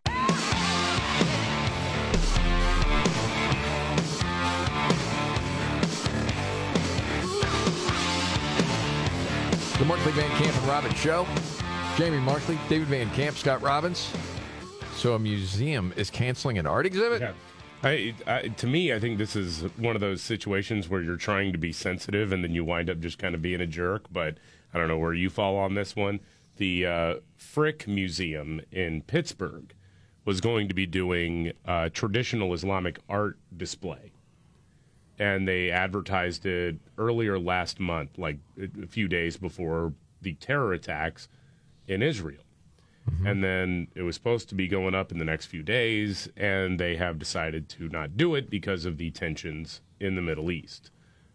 The Markley Van Camp and Robbins Show. Jamie Markley, David Van Camp, Scott Robbins. So a museum is canceling an art exhibit? Yeah. I, I, to me, I think this is one of those situations where you're trying to be sensitive and then you wind up just kind of being a jerk. But I don't know where you fall on this one. The uh, Frick Museum in Pittsburgh was going to be doing a traditional Islamic art display. And they advertised it earlier last month, like a few days before the terror attacks in Israel. Mm-hmm. And then it was supposed to be going up in the next few days, and they have decided to not do it because of the tensions in the Middle East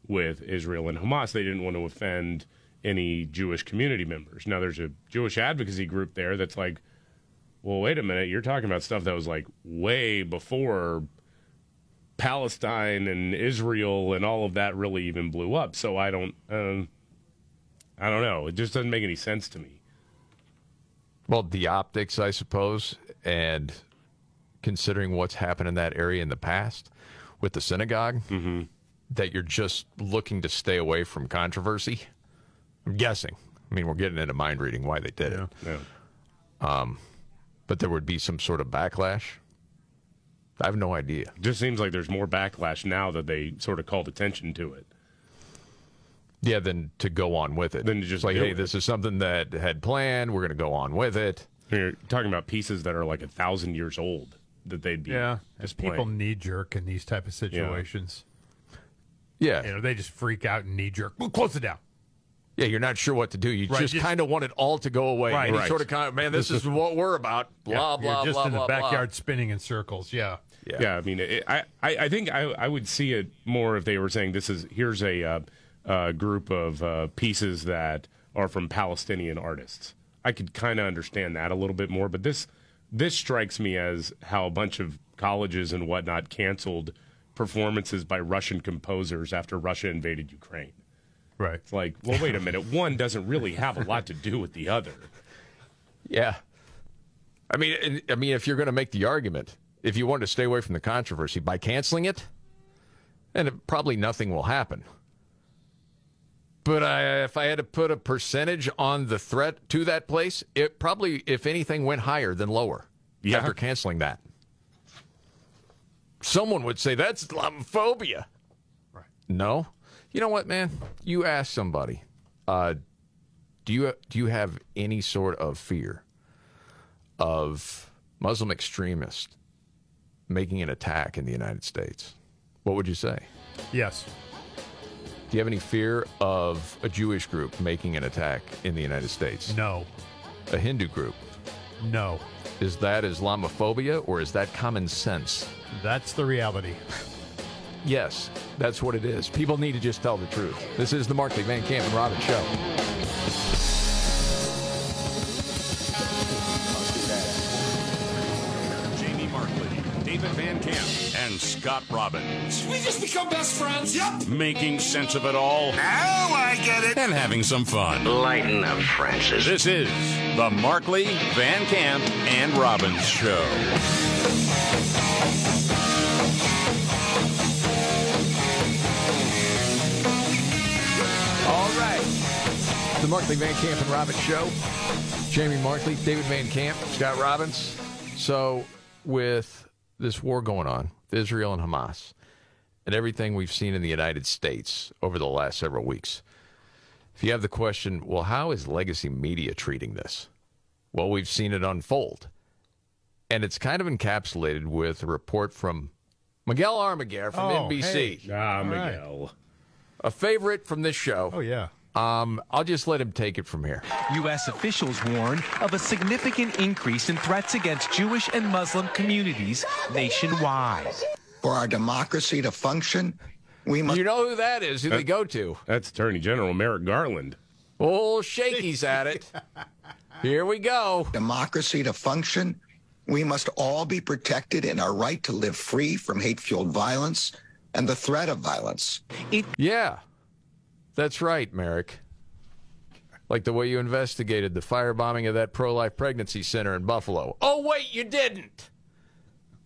with Israel and Hamas. They didn't want to offend any Jewish community members. Now, there's a Jewish advocacy group there that's like, well, wait a minute, you're talking about stuff that was like way before Palestine and Israel and all of that really even blew up. So I don't, um, I don't know. It just doesn't make any sense to me. Well, the optics, I suppose, and considering what's happened in that area in the past with the synagogue, that you're just looking to stay away from controversy. I'm guessing. I mean, we're getting into mind reading why they did it. Um, but there would be some sort of backlash. I have no idea. just seems like there's more backlash now that they sort of called attention to it. Yeah, than to go on with it. Than to just like, hey, it. this is something that had planned. We're going to go on with it. You're talking about pieces that are like a thousand years old that they'd be Yeah, and displaying. people knee jerk in these type of situations. Yeah, you know they just freak out and knee jerk. Well, close it down. Yeah, you're not sure what to do. You Right, just, just- kind of want it all to go away. Right. Right. sort of kind of, man, this, This is is- [LAUGHS] what we're about. Blah, Yeah, blah, you're just blah, in the blah, blah. backyard spinning in circles. Yeah. Yeah, I mean, it, I, I I think I, I would see it more if they were saying this is here's a uh, uh, group of uh, pieces that are from Palestinian artists. I could kind of understand that a little bit more, but this this strikes me as how a bunch of colleges and whatnot canceled performances by Russian composers after Russia invaded Ukraine. Right. It's like, well, wait a minute. One doesn't really have a lot to do with the other. Yeah. I mean, I mean, if you're going to make the argument, if you want to stay away from the controversy by canceling it, then it, probably nothing will happen. But I, if I had to put a percentage on the threat to that place, it probably, if anything, went higher than lower Yeah. after canceling that. Someone would say that's Islamophobia. Right. No. You know what, man? You ask somebody, uh, do you do you have any sort of fear of Muslim extremists making an attack in the United States? What would you say? Yes. Do you have any fear of a Jewish group making an attack in the United States? No. A Hindu group? No. Is that Islamophobia or is that common sense? That's the reality. Yes, that's what it is. People need to just tell the truth. This is the Markley Van Camp and Robbins Show. And Scott Robbins. We just become best friends. Yep. Making sense of it all. Now I get it. And having some fun. Lighten up, Francis. This is the Markley, Van Camp, and Robbins Show. All right. The Markley Van Camp and Robbins Show. Jamie Markley, David Van Camp, Scott Robbins. So, with this war going on, with Israel and Hamas, and everything we've seen in the United States over the last several weeks, if you have the question, well, how is legacy media treating this? Well, we've seen it unfold. And it's kind of encapsulated with a report from Miguel Almaguer from Oh, NBC. hey. Ah, All right. Miguel. A favorite from this show. Oh, yeah. Um, I'll just let him take it from here. U.S. officials warn of a significant increase in threats against Jewish and Muslim communities nationwide. For our democracy to function, we must. You know who that is, who they go to. That's Attorney General Merrick Garland. Oh, Shaky's at it. [LAUGHS] Here we go. Democracy to function, we must all be protected in our right to live free from hate fueled violence and the threat of violence. Yeah, that's right, Merrick. Like the way you investigated the firebombing of that pro life pregnancy center in Buffalo. Oh, wait, you didn't.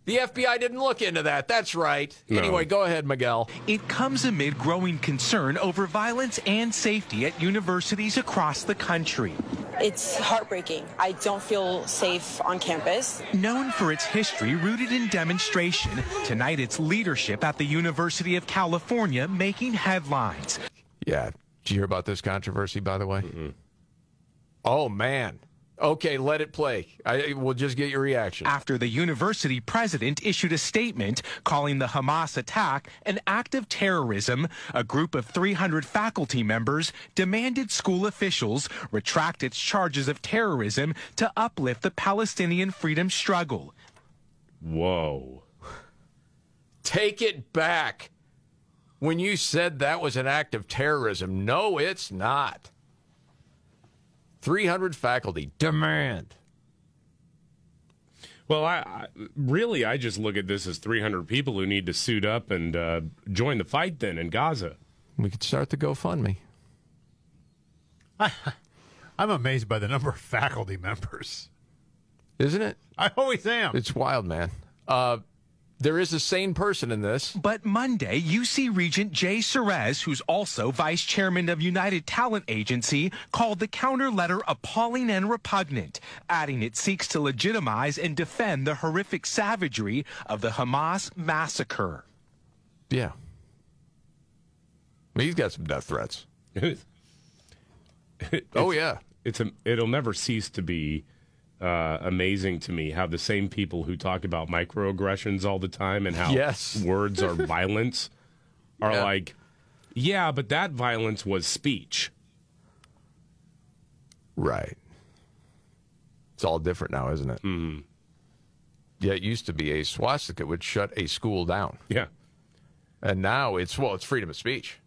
The FBI didn't look into that. That's right. No. Anyway, go ahead, Miguel. It comes amid growing concern over violence and safety at universities across the country. It's heartbreaking. I don't feel safe on campus. Known for its history rooted in demonstration, tonight its leadership at the University of California making headlines. Yeah. Did you hear about this controversy, by the way? Oh, man. Okay, let it play. I will just get your reaction. After the university president issued a statement calling the Hamas attack an act of terrorism, a group of 300 faculty members demanded school officials retract its charges of terrorism to uplift the Palestinian freedom struggle. Whoa. Take it back. When you said that was an act of terrorism, no, it's not. 300 faculty demand. Well, I, I really I just look at this as 300 people who need to suit up and uh, join the fight then in Gaza. We could start the GoFundMe. [LAUGHS] I'm amazed by the number of faculty members. Isn't it? I always am. It's wild, man. Uh, there is a sane person in this. But Monday, UC Regent Jay Sures, who's also vice chairman of United Talent Agency, called the counter letter appalling and repugnant, adding it seeks to legitimize and defend the horrific savagery of the Hamas massacre. Yeah. He's got some death threats. [LAUGHS] oh yeah, it's a, it'll never cease to be uh, amazing to me how the same people who talk about microaggressions all the time and how Yes. [LAUGHS] words are violence are Yeah. like, yeah, but that violence was speech. Right. It's all different now, isn't it? Mm-hmm. Yeah, it used to be a swastika would shut a school down. Yeah. And now it's, well, it's freedom of speech.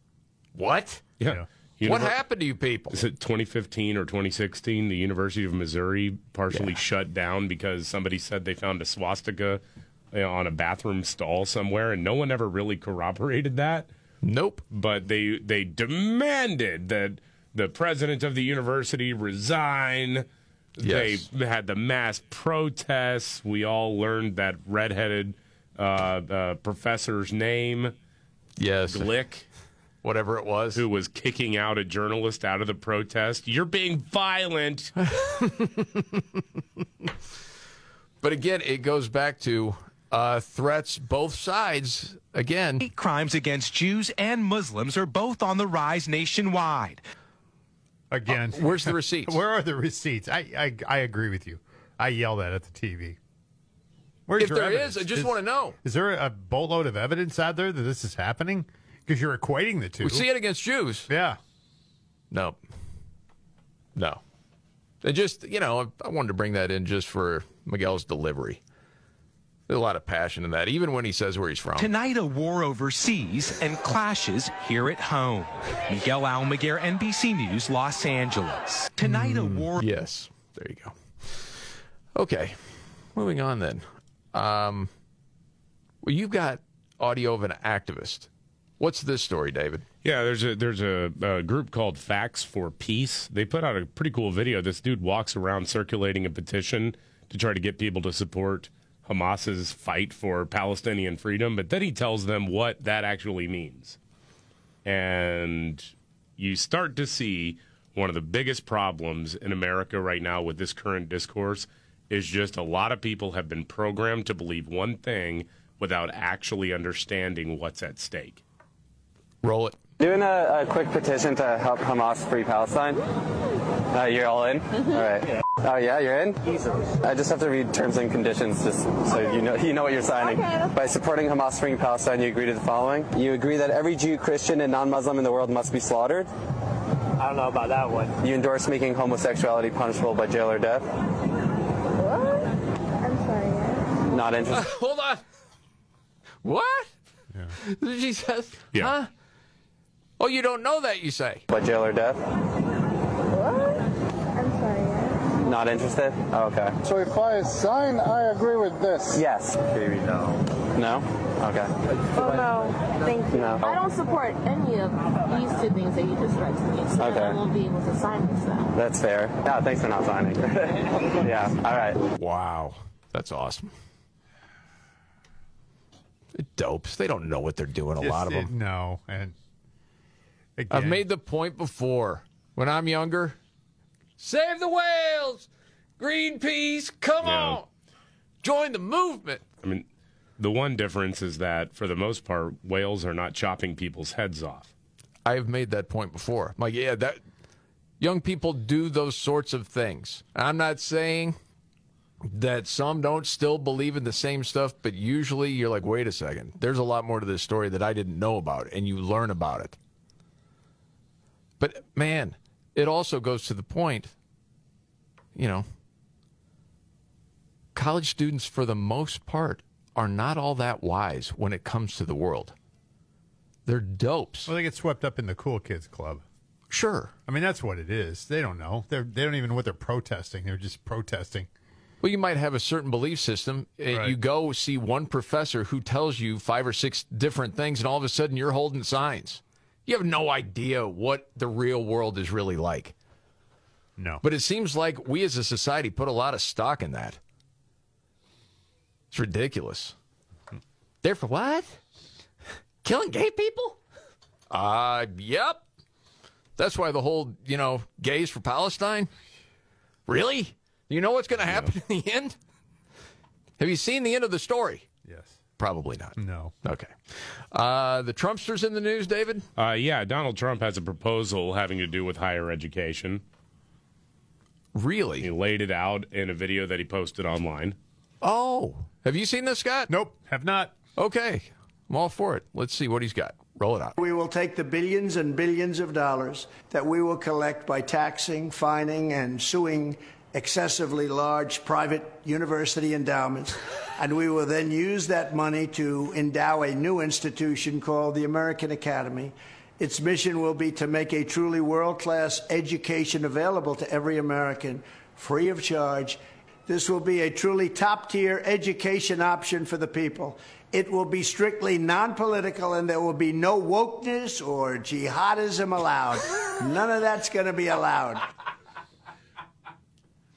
What? Yeah. What happened to you people? Is it 2015 or 2016? The University of Missouri partially shut down because somebody said they found a swastika you know, on a bathroom stall somewhere, and no one ever really corroborated that. Nope. But they they demanded that the president of the university resign. Yes. They had the mass protests. We all learned that redheaded uh, uh, professor's name. Yes. Click. Whatever it was. Who was kicking out a journalist out of the protest. You're being violent. [LAUGHS] But again, it goes back to uh, threats both sides. Again, Hate crimes against Jews and Muslims are both on the rise nationwide. Again, where's the receipts? [LAUGHS] Where are the receipts? I, I I agree with you. I yell that at the TV. Where's If your there evidence? is, I just wanna know. Is there a boatload of evidence out there that this is happening? Because you're equating the two. we see it against Jews. Yeah. No. No. It just, you know, I wanted to bring that in just for Miguel's delivery. There's a lot of passion in that, even when he says where he's from. Tonight, a war overseas and clashes here at home. Miguel Almaguer, NBC News, Los Angeles. Tonight, a war. Yes. There you go. Okay. Moving on then. Um, well, you've got audio of an activist. What's this story, David? Yeah, there's a there's a, a group called Facts for Peace. They put out a pretty cool video. This dude walks around circulating a petition to try to get people to support Hamas's fight for Palestinian freedom, but then he tells them what that actually means. And you start to see one of the biggest problems in America right now with this current discourse is just a lot of people have been programmed to believe one thing without actually understanding what's at stake. Roll it. Doing a, a quick petition to help Hamas free Palestine. Uh, you're all in? [LAUGHS] All right. Oh yeah, you're in. I just have to read terms and conditions, just so you know you know what you're signing. By supporting Hamas freeing Palestine, you agree to the following: You agree that every Jew, Christian, and non-Muslim in the world must be slaughtered. I don't know about that one. You endorse making homosexuality punishable by jail or death. What? I'm sorry. Not interested. [LAUGHS] Hold on. What? She says, [LAUGHS] Yeah. huh? Oh, you don't know that, you say? By jail or death. What? I'm sorry. Not interested. Oh, okay. So if I sign, I agree with this. Yes. Maybe no. No. Okay. Oh no, thank you. No. I don't support any of these two things that you just read to me, so Okay. I won't be able to sign this now. That's fair. Yeah. Thanks for not signing. [LAUGHS] yeah. All right. Wow. That's awesome. They're dopes. They don't know what they're doing, a Just, lot of them. No, and I've made the point before. When I'm younger, save the whales, Greenpeace, come Yeah. on, join the movement. I mean, the one difference is that for the most part, whales are not chopping people's heads off. I've made that point before. I'm like, yeah, that young people do those sorts of things. I'm not saying that some don't still believe in the same stuff, but usually you're like, wait a second, there's a lot more to this story that I didn't know about, and you learn about it. But man, it also goes to the point, you know, college students, for the most part, are not all that wise when it comes to the world. They're dopes. Well, they get swept up in the cool kids club. Sure. I mean, that's what it is. They don't know. They're they don't even know what they're protesting. They're just protesting. Well, you might have a certain belief system. Uh, and You go see one professor who tells you five or six different things, and all of a sudden you're holding signs. You have no idea what the real world is really like. No. But it seems like we as a society put a lot of stock in that. It's ridiculous. They're for what? Killing gay people? Uh, yep. That's why the whole, you know, gays for Palestine. Really? You know what's going to happen in the end? Have you seen the end of the story? Yes. Probably not. No. Okay. Uh, the Trumpsters in the news, David? Uh, yeah, Donald Trump has a proposal having to do with higher education. Really? He laid it out in a video that he posted online. Oh, have you seen this, Scott? Nope, have not. Okay, I'm all for it. Let's see what he's got. Roll it out. We will take the billions and billions of dollars that we will collect by taxing, fining, and suing excessively large private university endowments, and we will then use that money to endow a new institution called the American Academy. Its mission will be to make a truly world class education available to every American, free of charge. This will be a truly top tier education option for the people. It will be strictly non political, and there will be no wokeness or jihadism allowed. None of that's going to be allowed.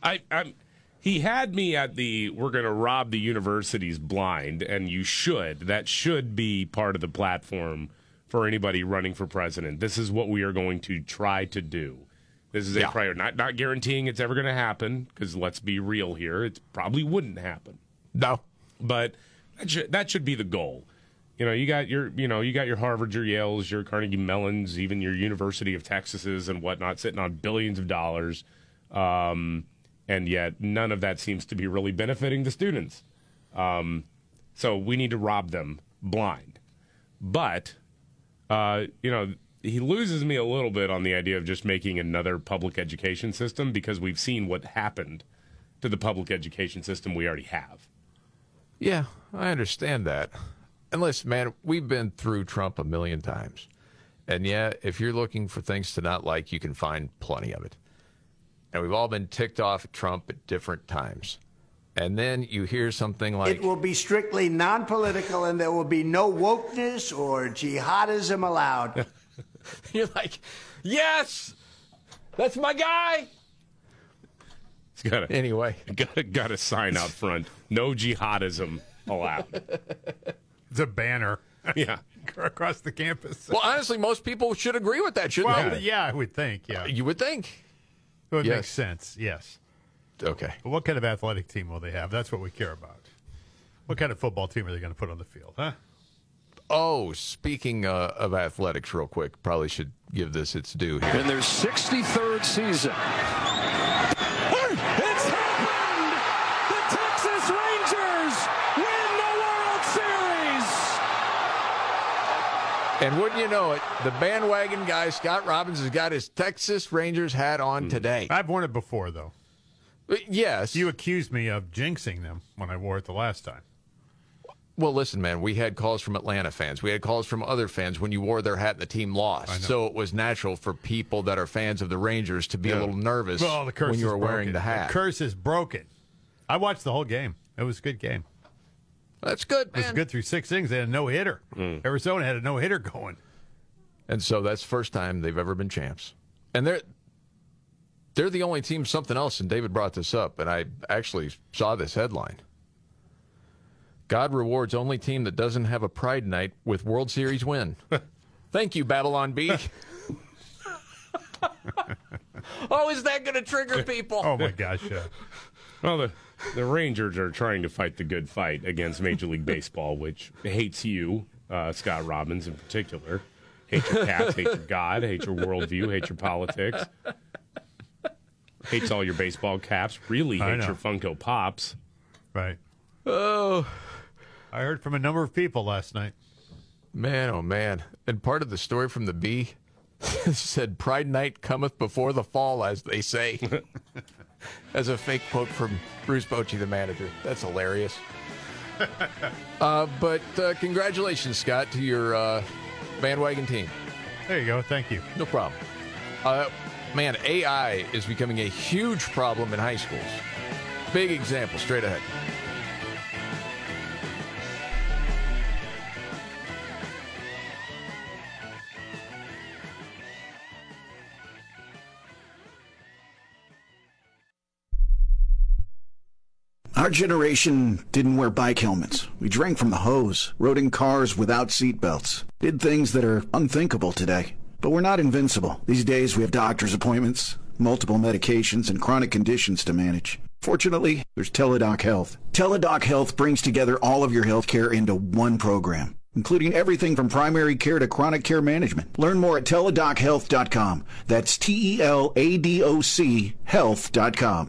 I, I'm. He had me at the we're going to rob the universities blind, and you should. That should be part of the platform for anybody running for president. This is what we are going to try to do. This is a Yeah. priority. Not not guaranteeing it's ever going to happen because let's be real here. It probably wouldn't happen. No, but that should, that should be the goal. You know, you got your you know you got your Harvards, your Yales, your Carnegie Mellons, even your University of Texases and whatnot, sitting on billions of dollars, um, and yet none of that seems to be really benefiting the students. Um, so we need to rob them blind. But uh, you know, he loses me a little bit on the idea of just making another public education system because we've seen what happened to the public education system we already have. Yeah, I understand that. And listen, man, we've been through Trump a million times. And yeah, if you're looking for things to not like, you can find plenty of it. And we've all been ticked off at Trump at different times. And then you hear something like, It will be strictly non political, and there will be no wokeness or jihadism allowed. [LAUGHS] You're like, yes, that's my guy. It's got a, anyway, got a, got a sign out front. No jihadism allowed. It's a banner. [LAUGHS] Yeah. [LAUGHS] Across the campus. well, honestly, most people should agree with that, shouldn't Well, they? yeah, I would think. Yeah. You would think. It would Yes. make sense. Yes. Okay. But what kind of athletic team will they have? That's what we care about. What kind of football team are they going to put on the field? Huh? Oh, speaking uh, of athletics, real quick, probably should give this its due here. In their 63rd season. It's happened! The Texas Rangers win the World Series! And wouldn't you know it, the bandwagon guy, Scott Robbins, has got his Texas Rangers hat on mm. today. I've worn it before, though. Uh, yes. You accused me of jinxing them when I wore it the last time. Well, listen, man, we had calls from Atlanta fans. We had calls from other fans when you wore their hat and the team lost. So it was natural for people that are fans of the Rangers to be a little nervous Well, the curse when you is were wearing broken. the hat. The curse is broken. I watched the whole game. It was a good game. That's good, It was good through six innings. They had a no hitter. Hmm. Arizona had a no hitter going. And so that's the first time they've ever been champs. And they're they're the only team something else, and David brought this up, and I actually saw this headline. God rewards only team that doesn't have a pride night with World Series win. [LAUGHS] Thank you, Babylon Bee. [LAUGHS] oh, is that going to trigger people? Oh my gosh! Yeah. Well, the, the Rangers are trying to fight the good fight against Major League Baseball, which hates you, uh, Scott Robbins in particular. Hates your cats, hates your God, hates your worldview, hates your politics, hates all your baseball caps, really I hates know. your Funko Pops. Right. Oh, I heard from a number of people last night. man, oh man! And part of the story from the Bee [LAUGHS] said, "Pride night cometh before the fall," as they say. [LAUGHS] as a fake quote from Bruce Bochy, the manager. That's hilarious. [LAUGHS] uh, but uh, congratulations, Scott, to your uh, bandwagon team. There you go. Thank you. No problem. Uh, man, AI is becoming a huge problem in high schools. Big example, straight ahead. Our generation didn't wear bike helmets. We drank from the hose, rode in cars without seatbelts, did things that are unthinkable today. But we're not invincible. These days we have doctor's appointments, multiple medications, and chronic conditions to manage. Fortunately, there's Teladoc Health. Teladoc Health brings together all of your healthcare into one program, including everything from primary care to chronic care management. Learn more at teladochealth.com. That's T E L A D O C health.com.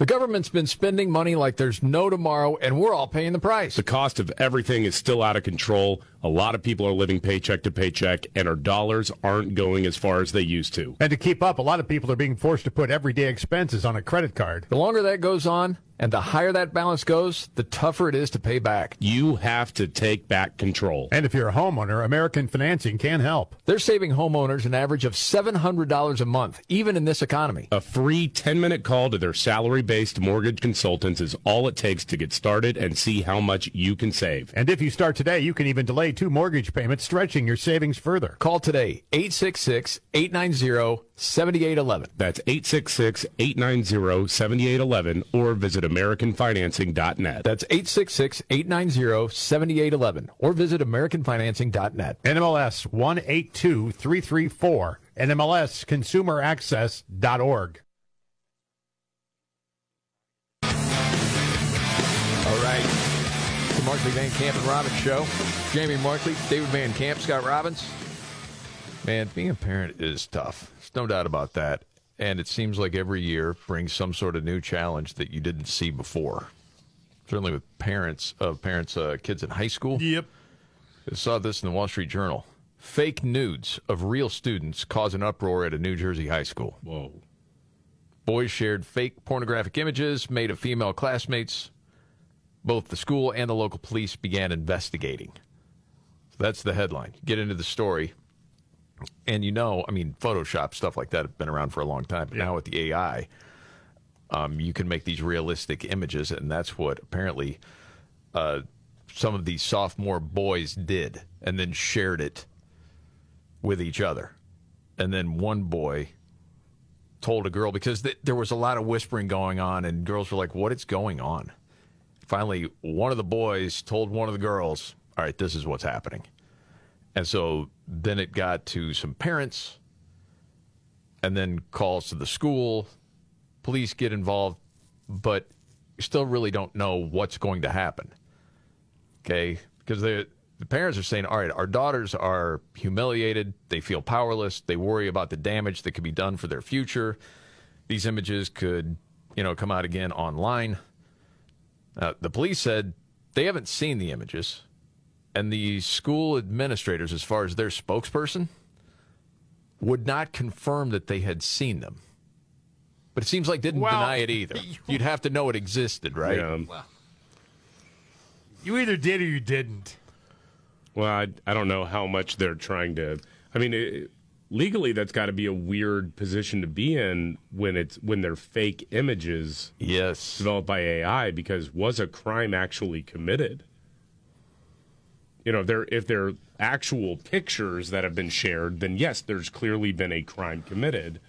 The government's been spending money like there's no tomorrow, and we're all paying the price. The cost of everything is still out of control. A lot of people are living paycheck to paycheck, and our dollars aren't going as far as they used to. And to keep up, a lot of people are being forced to put everyday expenses on a credit card. The longer that goes on, and the higher that balance goes, the tougher it is to pay back. You have to take back control. And if you're a homeowner, American Financing can help. They're saving homeowners an average of $700 a month, even in this economy. A free 10 minute call to their salary based mortgage consultants is all it takes to get started and see how much you can save. And if you start today, you can even delay two mortgage payments, stretching your savings further. Call today, 866 890 7811. That's 866 890 7811 or visit AmericanFinancing.net. That's 866 890 7811 or visit AmericanFinancing.net. NMLS 182334, NMLSConsumerAccess.org. All right. The Markley Van Camp and Robbins Show. Jamie Markley, David Van Camp, Scott Robbins. Man, being a parent is tough. There's no doubt about that. And it seems like every year brings some sort of new challenge that you didn't see before. Certainly with parents of parents, uh, kids in high school. Yep. I saw this in the Wall Street Journal. Fake nudes of real students cause an uproar at a New Jersey high school. Whoa. Boys shared fake pornographic images made of female classmates. Both the school and the local police began investigating. So that's the headline. Get into the story. And you know, I mean, Photoshop, stuff like that have been around for a long time. But now with the AI, um, you can make these realistic images. And that's what apparently uh, some of these sophomore boys did and then shared it with each other. And then one boy told a girl because th- there was a lot of whispering going on, and girls were like, What is going on? Finally, one of the boys told one of the girls, All right, this is what's happening. And so then it got to some parents, and then calls to the school. Police get involved, but still really don't know what's going to happen. Okay? Because the parents are saying, all right, our daughters are humiliated. They feel powerless. They worry about the damage that could be done for their future. These images could, you know, come out again online. Uh, the police said they haven't seen the images, and the school administrators, as far as their spokesperson, would not confirm that they had seen them. But it seems like didn't Well, deny it either. [LAUGHS] You'd have to know it existed, right? Yeah. You either did or you didn't. Well, I, I don't know how much they're trying to. I mean, it, legally, that's got to be a weird position to be in when it's when they're fake images. Yes, developed by AI. Because was a crime actually committed? You know, if they're if they're actual pictures that have been shared, then yes, there's clearly been a crime committed.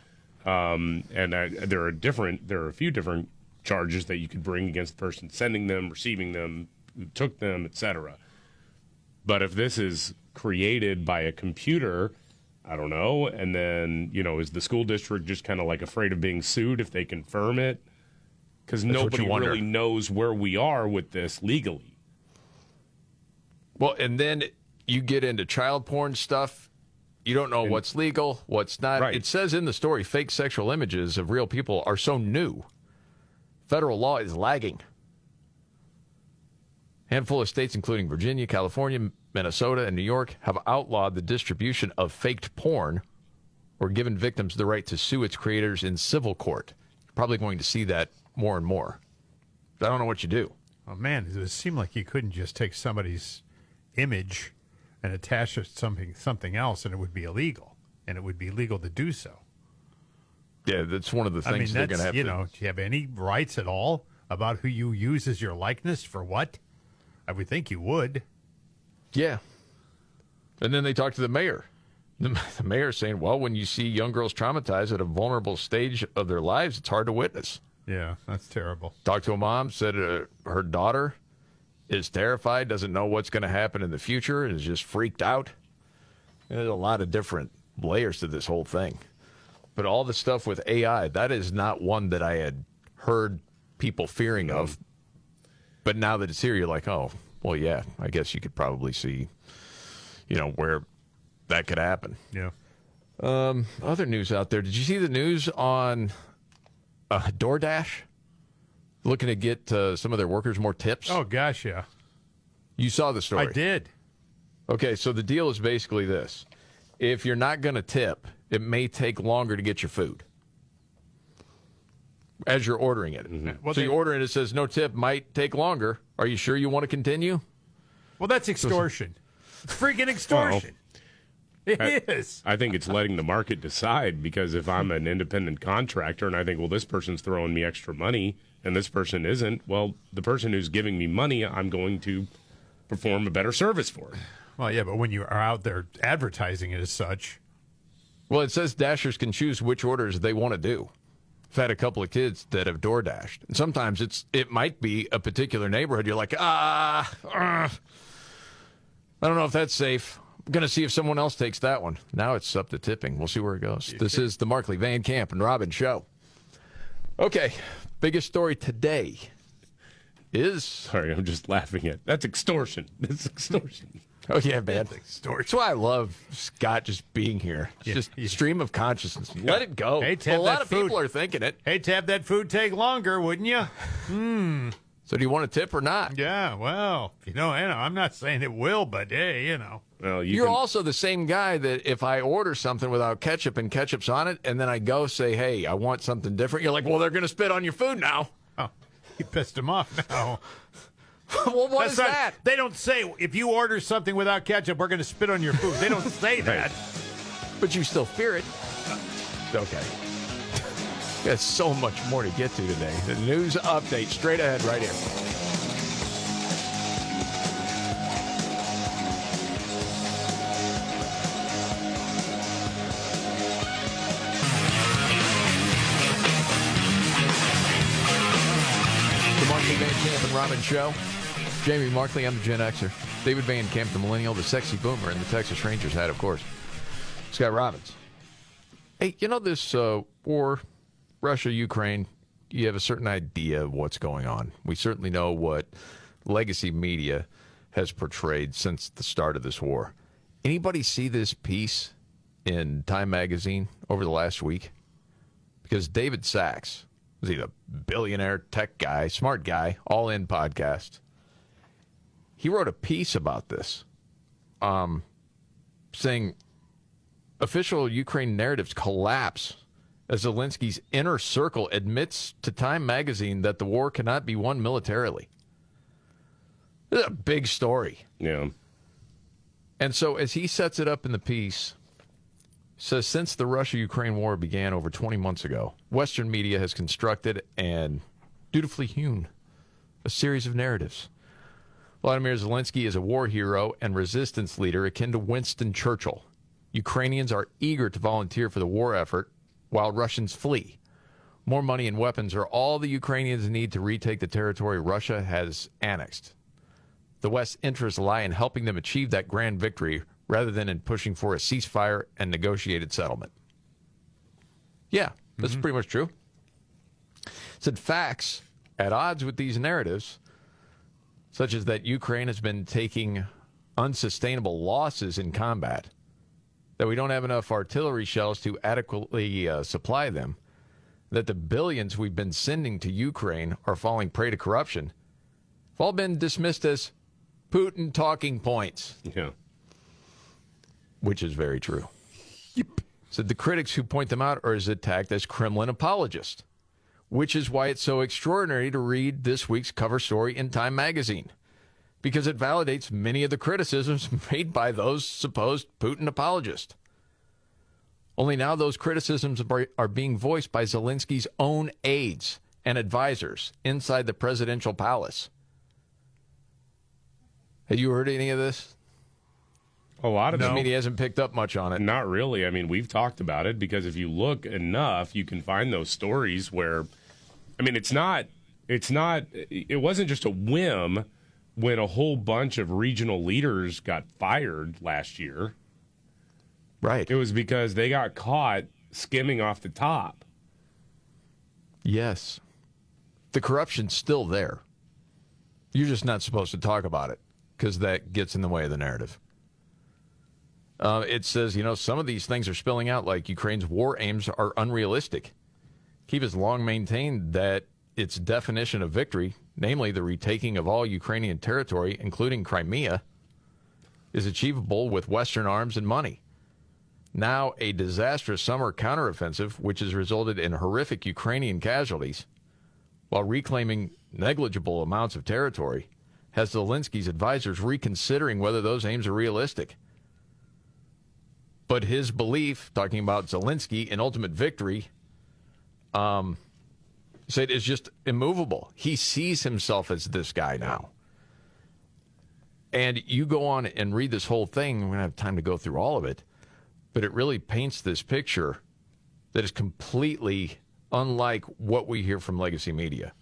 Um, and uh, there are different. There are a few different charges that you could bring against the person sending them, receiving them, who took them, etc. But if this is created by a computer, I don't know. And then, you know, is the school district just kind of like afraid of being sued if they confirm it? Because nobody really knows where we are with this legally. Well, and then you get into child porn stuff. You don't know what's legal, what's not. It says in the story fake sexual images of real people are so new. Federal law is lagging. Handful of states, including Virginia, California, Minnesota, and New York, have outlawed the distribution of faked porn or given victims the right to sue its creators in civil court. You're probably going to see that more and more. I don't know what you do. Oh man, it would seem like you couldn't just take somebody's image and attach it to something something else, and it would be illegal, and it would be legal to do so. Yeah, that's one of the I mean, things they're going to have you to. know, do you have any rights at all about who you use as your likeness for what? I would think you would. Yeah. And then they talk to the mayor. The, the mayor saying, well, when you see young girls traumatized at a vulnerable stage of their lives, it's hard to witness. Yeah, that's terrible. Talked to a mom, said uh, her daughter is terrified, doesn't know what's going to happen in the future, and is just freaked out. And there's a lot of different layers to this whole thing. But all the stuff with AI, that is not one that I had heard people fearing of. But now that it's here, you're like, oh, well, yeah, I guess you could probably see, you know, where that could happen. Yeah. Um, other news out there. Did you see the news on uh, DoorDash looking to get uh, some of their workers more tips? Oh gosh, yeah. You saw the story. I did. Okay, so the deal is basically this: if you're not going to tip, it may take longer to get your food as you're ordering it. Well, so they- you order it, it says no tip, might take longer. Are you sure you want to continue? Well, that's extortion. It's freaking extortion. It I- is. I think it's letting the market decide because if I'm an independent contractor and I think, well, this person's throwing me extra money and this person isn't, well, the person who's giving me money, I'm going to perform a better service for. Well, yeah, but when you are out there advertising it as such, Well, it says Dashers can choose which orders they want to do. I've had a couple of kids that have door dashed, and sometimes it's it might be a particular neighborhood. You're like, ah, ah, I don't know if that's safe. I'm going to see if someone else takes that one. Now it's up to tipping. We'll see where it goes. This is the Markley Van Camp and Robin show. Okay, biggest story today is. Sorry, I'm just laughing at that's extortion. [LAUGHS] That's extortion. Oh yeah, man. That's why I love Scott just being here. It's just stream of consciousness. Let it go. To a lot of people are thinking it. Hey, to have that food take longer, wouldn't you? Hmm. So do you want a tip or not? Yeah. Well, you know, you know, I'm not saying it will, but hey, you know. Well, You are also the same guy that if I order something without ketchup and ketchup's on it, and then I go say, "Hey, I want something different," you're like, "Well, they're going to spit on your food now." Oh, you pissed him off now. [LAUGHS] well, what That's is not- that? They don't say if you order something without ketchup, we're going to spit on your food. They don't [LAUGHS] say that. But you still fear it. Uh, okay. Got so much more to get to today. The news update straight ahead right here. The Markley Van Camp and Robbins Show. Jamie Markley, I'm the Gen Xer. David Van Camp, the Millennial, the Sexy Boomer, and the Texas Rangers hat, of course. Scott Robbins. Hey, you know this uh, war, Russia, Ukraine, you have a certain idea of what's going on. We certainly know what legacy media has portrayed since the start of this war. Anybody see this piece in Time magazine over the last week? Because David Sacks, is he the billionaire tech guy, smart guy, all in podcast? He wrote a piece about this, um, saying official Ukraine narratives collapse as Zelensky's inner circle admits to Time magazine that the war cannot be won militarily. This is a big story. Yeah. And so as he sets it up in the piece, says since the Russia-Ukraine war began over 20 months ago, Western media has constructed and dutifully hewn a series of narratives. Vladimir Zelensky is a war hero and resistance leader akin to Winston Churchill. Ukrainians are eager to volunteer for the war effort while Russians flee. More money and weapons are all the Ukrainians need to retake the territory Russia has annexed. The West's interests lie in helping them achieve that grand victory rather than in pushing for a ceasefire and negotiated settlement. Yeah, that's mm-hmm. pretty much true. Said facts at odds with these narratives, such as that Ukraine has been taking unsustainable losses in combat, that we don't have enough artillery shells to adequately uh, supply them, that the billions we've been sending to Ukraine are falling prey to corruption, have all been dismissed as Putin talking points. Yeah. Which is very true. Yep. So the critics who point them out are as attacked as Kremlin apologists, which is why it's so extraordinary to read this week's cover story in Time magazine, because it validates many of the criticisms [LAUGHS] made by those supposed Putin apologists. Only now those criticisms are- being voiced by Zelensky's own aides and advisors inside the presidential palace. Have you heard any of this? A lot of the it. media hasn't picked up much on it. Not really. I mean, we've talked about it because if you look enough, you can find those stories where, I mean, it's not, it's not, it wasn't just a whim when a whole bunch of regional leaders got fired last year. Right. It was because they got caught skimming off the top. Yes. The corruption's still there. You're just not supposed to talk about it. because that gets in the way of the narrative. Uh, it says, you know, some of these things are spilling out, like Ukraine's war aims are unrealistic. Kiev has long maintained that its definition of victory, namely the retaking of all Ukrainian territory, including Crimea, is achievable with Western arms and money. Now, a disastrous summer counteroffensive, which has resulted in horrific Ukrainian casualties, while reclaiming negligible amounts of territory, has Zelensky's advisors reconsidering whether those aims are realistic. But his belief, talking about Zelensky and ultimate victory, um, said is just immovable. He sees himself as this guy now. And you go on and read this whole thing. Going to have time to go through all of it. But it really paints this picture that is completely unlike what we hear from legacy media.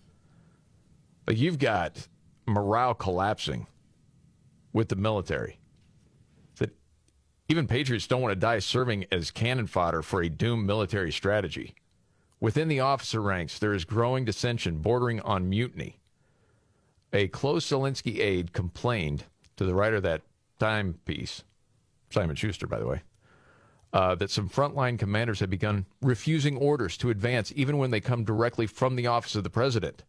Like you've got morale collapsing with the military. That even patriots don't want to die serving as cannon fodder for a doomed military strategy. Within the officer ranks, there is growing dissension bordering on mutiny. A close Zelensky aide complained to the writer of that timepiece, Simon Shuster, by the way, uh, that some frontline commanders have begun refusing orders to advance even when they come directly from the office of the president.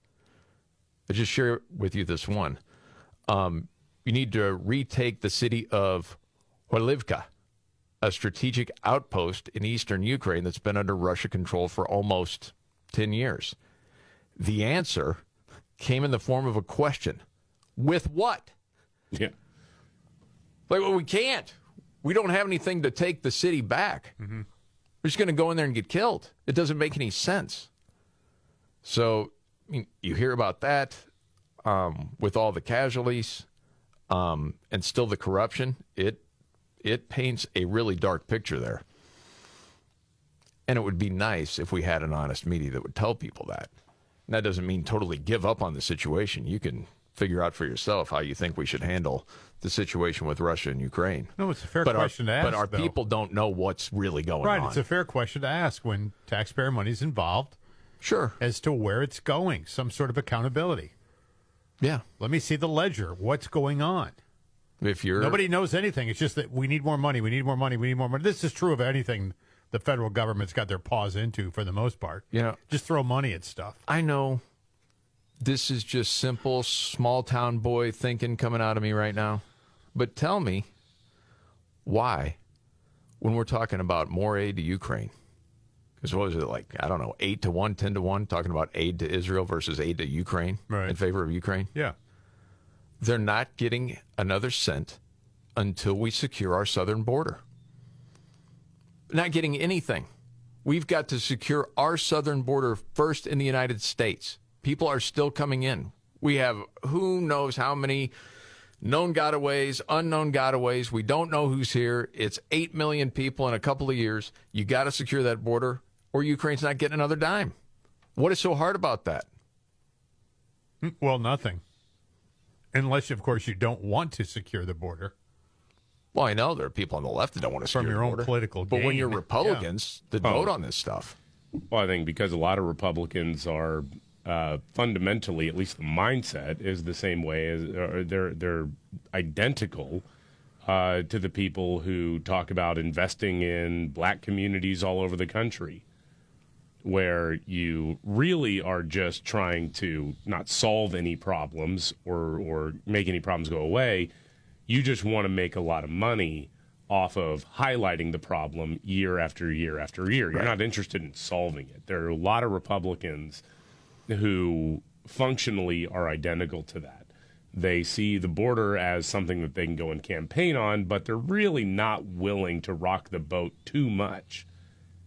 I just share with you this one. Um, you need to retake the city of Horlivka, a strategic outpost in eastern Ukraine that's been under Russia control for almost 10 years. The answer came in the form of a question with what? Yeah. Like, well, we can't. We don't have anything to take the city back. Mm-hmm. We're just going to go in there and get killed. It doesn't make any sense. So I mean, you hear about that um, with all the casualties um, and still the corruption. It it paints a really dark picture there. And it would be nice if we had an honest media that would tell people that. And that doesn't mean totally give up on the situation. You can figure out for yourself how you think we should handle the situation with Russia and Ukraine. No, it's a fair but question our, to ask. But our though. people don't know what's really going right, on. Right, it's a fair question to ask when taxpayer money's involved. Sure. As to where it's going, some sort of accountability. Yeah. Let me see the ledger. What's going on? If you're Nobody knows anything. It's just that we need more money. We need more money. We need more money. This is true of anything the federal government's got their paws into for the most part. You know, just throw money at stuff. I know this is just simple small town boy thinking coming out of me right now. But tell me why, when we're talking about more aid to Ukraine, because what was it like? I don't know, eight to one, ten to one, talking about aid to Israel versus aid to Ukraine in favor of Ukraine. Yeah. They're not getting another cent until we secure our southern border. Not getting anything. We've got to secure our southern border first in the United States. People are still coming in. We have who knows how many known gotaways, unknown gotaways. We don't know who's here. It's 8 million people in a couple of years. You got to secure that border, or Ukraine's not getting another dime. What is so hard about that? Well, nothing. Unless, of course, you don't want to secure the border. Well, I know there are people on the left that don't want to From secure your the own border. political But when you're Republicans that Oh. vote on this stuff, Well, I think because a lot of Republicans are uh, fundamentally, at least the mindset is the same way as or they're they're identical uh, to the people who talk about investing in black communities all over the country, where you really are just trying to not solve any problems or or make any problems go away. You just want to make a lot of money off of highlighting the problem year after year after year. You're Right. not interested in solving it. There are a lot of Republicans who functionally are identical to that. They see the border as something that they can go and campaign on, but they're really not willing to rock the boat too much.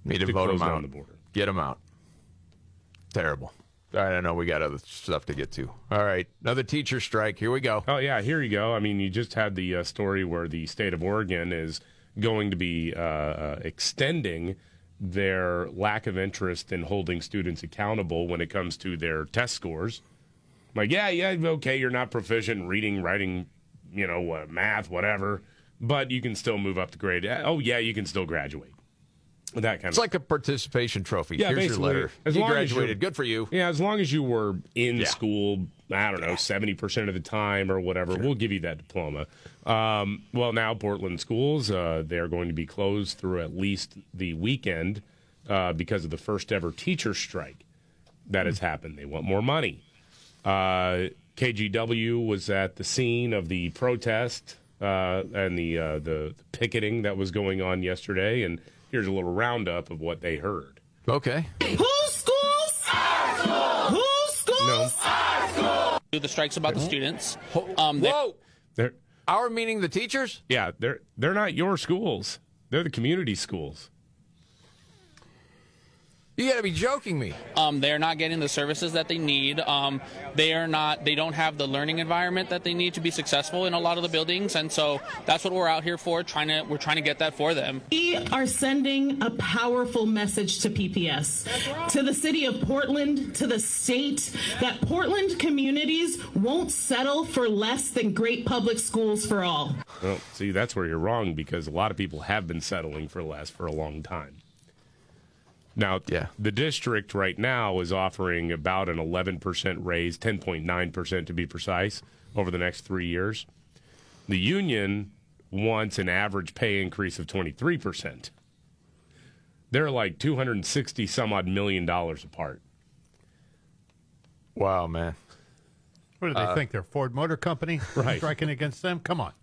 need to, to vote close down the border. Get them out. Terrible. All right, I know we got other stuff to get to. All right, another teacher strike. Here we go. Oh yeah, here you go. I mean, you just had the uh, story where the state of Oregon is going to be uh, uh, extending their lack of interest in holding students accountable when it comes to their test scores. Like, yeah, yeah, okay, you're not proficient in reading, writing, you know, uh, math, whatever, but you can still move up the grade. Oh yeah, you can still graduate. That kind It's of like a participation trophy. yeah, Here's your letter. As you long as graduated. you're- Good for you. Yeah, as long as you were in Yeah. school I don't know, 70% of the time or whatever. We'll give you that diploma. Um, well, now Portland schools, uh, they're going to be closed through at least the weekend uh, because of the first ever teacher strike that has happened. They want more money. Uh, KGW was at the scene of the protest uh, and the, uh, the picketing that was going on yesterday, and here's a little roundup of what they heard. Okay. Whose schools? Our schools. Whose schools? Our schools. Do the strikes about the students. Um, they- Whoa! They're, Our meaning the teachers? yeah, they're they're not your schools. They're the community schools. You got to be joking me. Um, they're not getting the services that they need. Um, they are not. They don't have the learning environment that they need to be successful in a lot of the buildings, and so that's what we're out here for. Trying to, we're trying to get that for them. We are sending a powerful message to PPS, to the city of Portland, to the state, that Portland communities won't settle for less than great public schools for all. Well, see, that's where you're wrong because a lot of people have been settling for less for a long time. Now, Yeah. the district right now is offering about an 11% raise, 10.9% to be precise, over the next three years. The union wants an average pay increase of 23%. They're like 260 some odd million dollars apart. Wow, man. What do they Uh, think? They're Ford Motor Company [LAUGHS] Right. striking against them? Come on.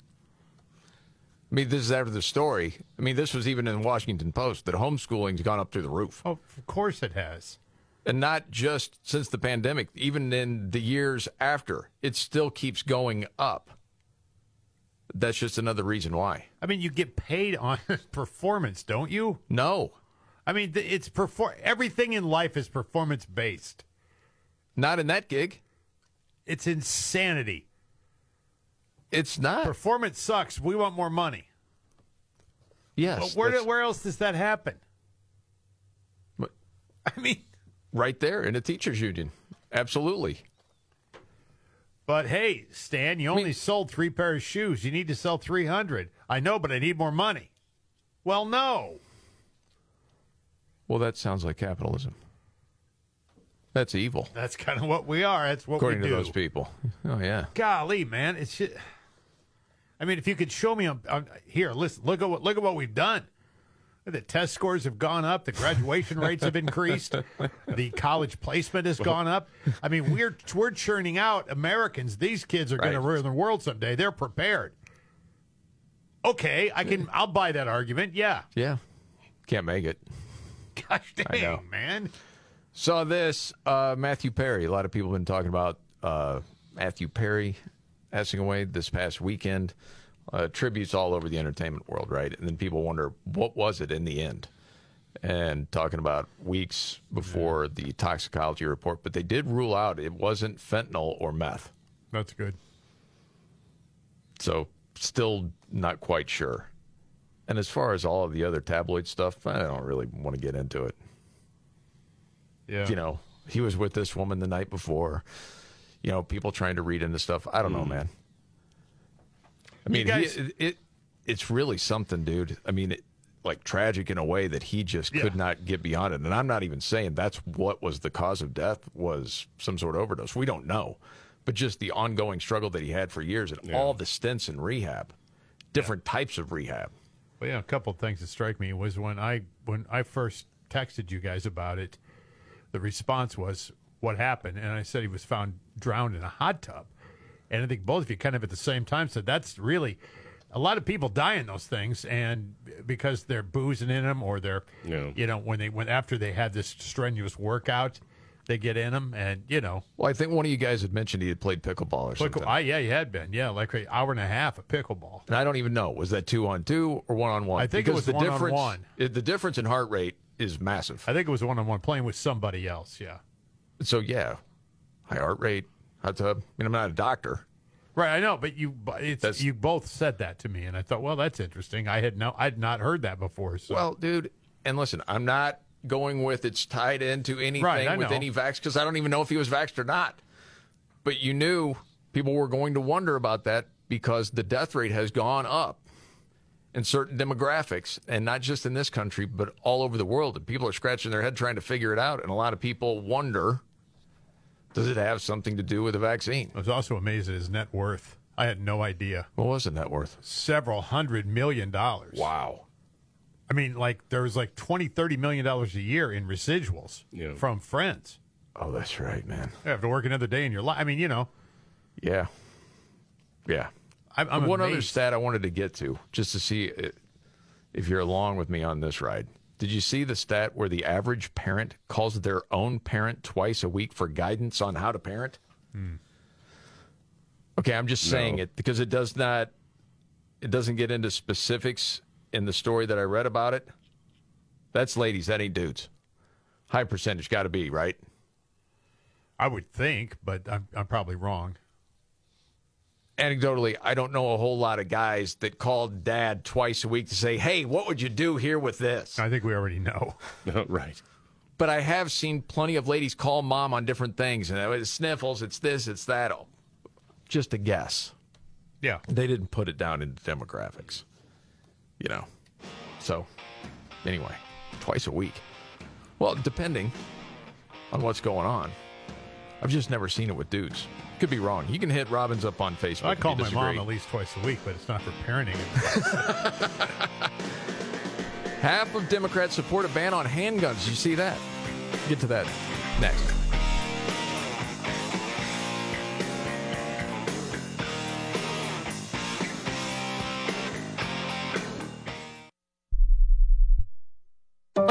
I mean, this is after the story. I mean, this was even in the Washington Post that homeschooling's gone up through the roof. Oh, of course it has. And not just since the pandemic, even in the years after, it still keeps going up. That's just another reason why. I mean, you get paid on [LAUGHS] performance, don't you? No, I mean, it's perform. Everything in life is performance based. not in that gig. It's insanity. It's not. Performance sucks. We want more money. Yes. But where, where else does that happen? But- I mean, right there in a teachers union. Absolutely. but hey, Stan, you only sold three pairs of shoes. You need to sell 300. I know, but I need more money. Well, no. Well, that sounds like capitalism. That's evil, That's kind of what we are. That's what according we to do. those people. Oh yeah. Golly, man, it's just, I mean, if you could show me on, on here, listen, look at what look at what we've done. The test scores have gone up. The graduation [LAUGHS] rates have increased. The college placement has gone up. I mean, we're we're churning out Americans. These kids are going to Right. rule the world someday. They're prepared. Okay, I can. I'll buy that argument. Yeah. Yeah. Can't make it. Gosh dang, man. Saw this uh, Matthew Perry. A lot of people have been talking about uh, Matthew Perry passing away this past weekend. Uh, tributes all over the entertainment world, right? And then people wonder what was it in the end. And talking about weeks before the toxicology report, but they did rule out it wasn't fentanyl or meth. That's good. So still not quite sure. And as far as all of the other tabloid stuff, I don't really want to get into it. Yeah. you know, he was with this woman the night before. You know, people trying to read into stuff. I don't know, hmm. man. I mean, guys- he, it, it it's really something, dude. I mean, it, like tragic in a way that he just could not get beyond it. And I'm not even saying that's what was the cause of death was some sort of overdose. We don't know, but just the ongoing struggle that he had for years and all the stints in rehab, different types of rehab. Well, yeah, a couple of things that strike me was when I when I first texted you guys about it, the response was what happened, and I said he was found drowned in a hot tub, and I think both of you kind of at the same time said that's really a lot of people die in those things, and because they're boozing in them or they're Yeah. you know when they when after they had this strenuous workout, they get in them, and you know. Well, I think one of you guys had mentioned he had played pickleball or something. I, yeah, you had been. Yeah, like an hour and a half of pickleball. And I don't even know. Was that two on two or one on one? I think it was the difference, one-on-one. it- The difference in heart rate is massive. I think it was one on one playing with somebody else. Yeah. So yeah, high heart rate, hot tub. I mean, I'm not a doctor. Right, I know, but you it's, you both said that to me, and I thought, well, that's interesting. I had no, I'd not heard that before. So. Well, dude, and listen, I'm not going with it's tied into anything Right, with know. any vax because I don't even know if he was vaxxed or not. But you knew people were going to wonder about that because the death rate has gone up in certain demographics, and not just in this country, but all over the world. And people are scratching their head trying to figure it out. And a lot of people wonder Does it have something to do with the vaccine? I was also amazed at his net worth. I had no idea. What was the net worth? Several hundred million dollars. Wow. I mean, like there was like 20, 30 million dollars a year in residuals Yeah. from friends. Oh, that's right, man. You have to work another day in your life. I mean, you know, Yeah. Yeah. I'm, I'm One other stat I wanted to get to, just to see if you're along with me on this ride. Did you see the stat where the average parent calls their own parent twice a week for guidance on how to parent? Okay, I'm just saying No. it because it does not, it doesn't get into specifics in the story that I read about it. That's ladies, that ain't dudes. High percentage, got to be right. I would think, but I'm, I'm probably wrong. Anecdotally, I don't know a whole lot of guys that call dad twice a week to say, "Hey, what would you do here with this?" I think we already know. [LAUGHS] Oh, right. But I have seen plenty of ladies call mom on different things, and it's sniffles, it's this, it's that. Oh, Just a guess. Yeah. They didn't put it down into demographics, you know. So, anyway, twice a week. Well, depending on what's going on. I've just never seen it with dudes. Could be wrong. You can hit Robbins up on Facebook. I call my mom at least twice a week, but it's not for parenting. [LAUGHS] [LAUGHS] Half of Democrats support a ban on handguns. You see that? Get to that next.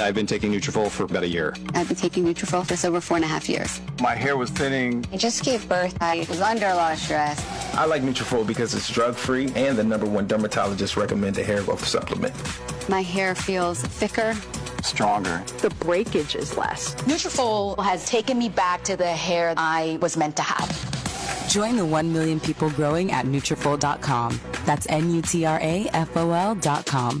I've been taking Nutrafol for about a year. I've been taking Nutrafol for just over four and a half years. My hair was thinning. I just gave birth. I was under a lot of stress. I like Nutrafol because it's drug-free and the number one dermatologist recommended hair growth supplement. My hair feels thicker. Stronger. The breakage is less. Nutrafol has taken me back to the hair I was meant to have. Join the 1 million people growing at Nutrafol.com. That's N-U-T-R-A-F-O-L dot com.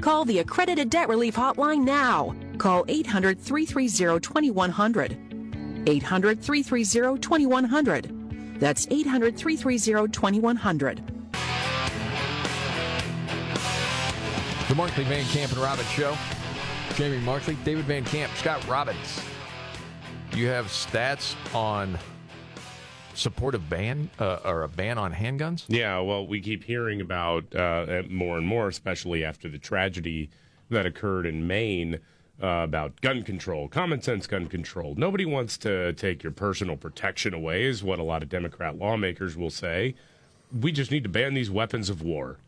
call the Accredited Debt Relief Hotline now. Call 800 330 2100. 800 330 2100. That's 800 330 2100. The Markley Van Camp and Robbins Show. Jamie Markley, David Van Camp, Scott Robbins. You have stats on support of ban uh, or a ban on handguns? Yeah, well, we keep hearing about uh, more and more, especially after the tragedy that occurred in Maine uh, about gun control, common sense gun control. Nobody wants to take your personal protection away, is what a lot of Democrat lawmakers will say. We just need to ban these weapons of war.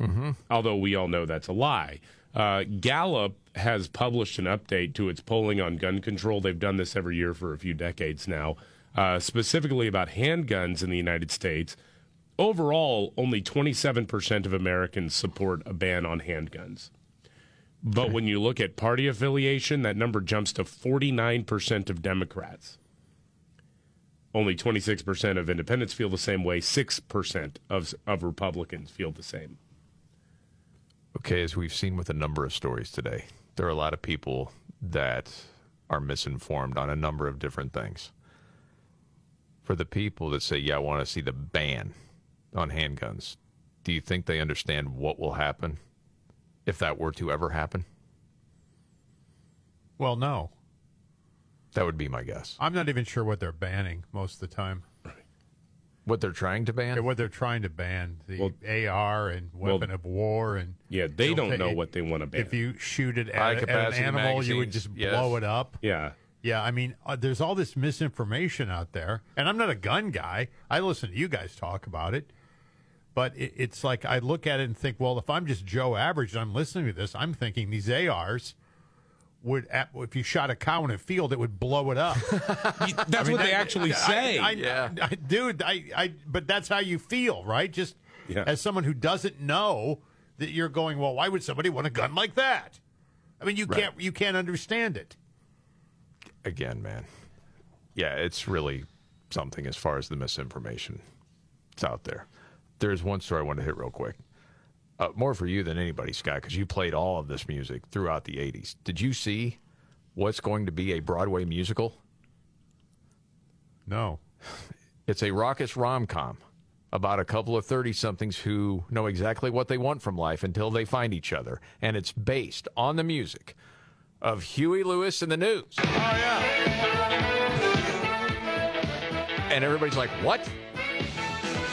Mm-hmm. Although we all know that's a lie. Uh, Gallup has published an update to its polling on gun control. They've done this every year for a few decades now, uh, specifically about handguns in the United States. Overall, only 27% of Americans support a ban on handguns. But when you look at party affiliation, that number jumps to 49% of Democrats. Only 26% of independents feel the same way, 6% of, of Republicans feel the same. Okay, as we've seen with a number of stories today, there are a lot of people that are misinformed on a number of different things. For the people that say, yeah, I want to see the ban on handguns, do you think they understand what will happen if that were to ever happen? Well, no. That would be my guess. I'm not even sure what they're banning most of the time. What they're trying to ban? What they're trying to ban the AR and weapon of war and Yeah, they don't know it- what they want to ban. If you shoot it High at, at an capacity animal, you would just yes. blow it up. Yeah. Yeah, I mean, uh, there's all this misinformation out there, and I'm not a gun guy. I listen to you guys talk about it, but it, it's like I look at it and think, well, if I'm just Joe Average and I'm listening to this, I'm thinking these ARs would, at- if you shot a cow in a field, it would blow it up. [LAUGHS] That's what they actually I- say. I, Yeah. I- dude. I, I, but that's how you feel, right? Just Yeah. as someone who doesn't know that you're going, well, why would somebody want a gun like that? I mean, you Right. can't, you can't understand it. Again, man. Yeah, it's really something as far as the misinformation. It's out there. There's one story I want to hit real quick. Uh, more for you than anybody, Scott, because you played all of this music throughout the 80s. Did you see what's going to be a Broadway musical? No. [SIGHS] It's a raucous rom com about a couple of 30 somethings who know exactly what they want from life until they find each other. And it's based on the music of Huey Lewis and the News. Oh, yeah. And everybody's like, what?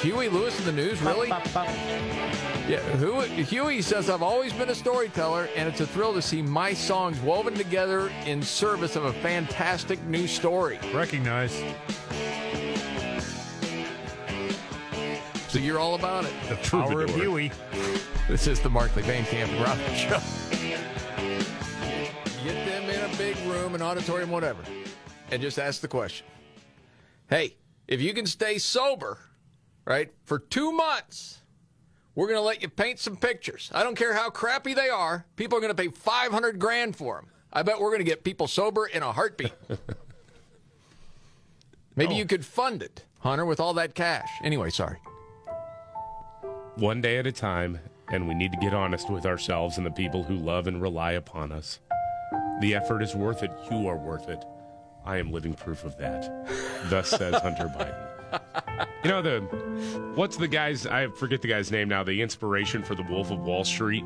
Huey Lewis and the News, really? Yeah, who, Huey says, I've always been a storyteller, and it's a thrill to see my songs woven together in service of a fantastic new story. Recognize. So you're all about it. The power of Huey. This is the Markley Van Camp Robbins Show. Big room, an auditorium, whatever, and just ask the question Hey, if you can stay sober, right, for two months, we're going to let you paint some pictures. I don't care how crappy they are. People are going to pay 500 grand for them. I bet we're going to get people sober in a heartbeat. [LAUGHS] Maybe you oh. could fund it, Hunter, with all that cash. Anyway, sorry. One day at a time, and we need to get honest with ourselves and the people who love and rely upon us. The effort is worth it. You are worth it. I am living proof of that. Thus says Hunter Biden. You know the what's the guy's I forget the guy's name now, the inspiration for the Wolf of Wall Street?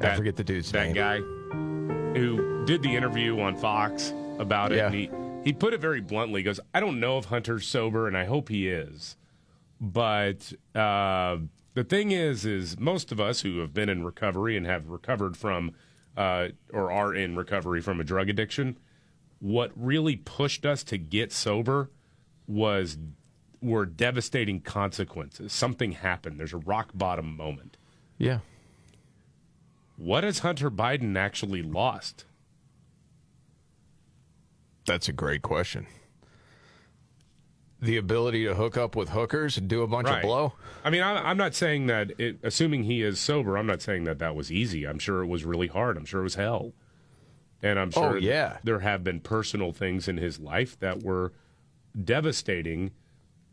I forget the dude's name. that name. guy who did the interview on Fox about it. Yeah. And he, he put it very bluntly. He goes, I don't know if Hunter's sober, and I hope he is. But uh, the thing is, is most of us who have been in recovery and have recovered from, uh, or are in recovery from a drug addiction, what really pushed us to get sober was were devastating consequences. Something happened. There's a rock bottom moment. Yeah. What has Hunter Biden actually lost? That's a great question. The ability to hook up with hookers and do a bunch of blow? I mean, I, I'm not saying that. It, assuming he is sober, I'm not saying that that was easy. I'm sure it was really hard. I'm sure it was hell, and I'm Oh, sure yeah. there have been personal things in his life that were devastating.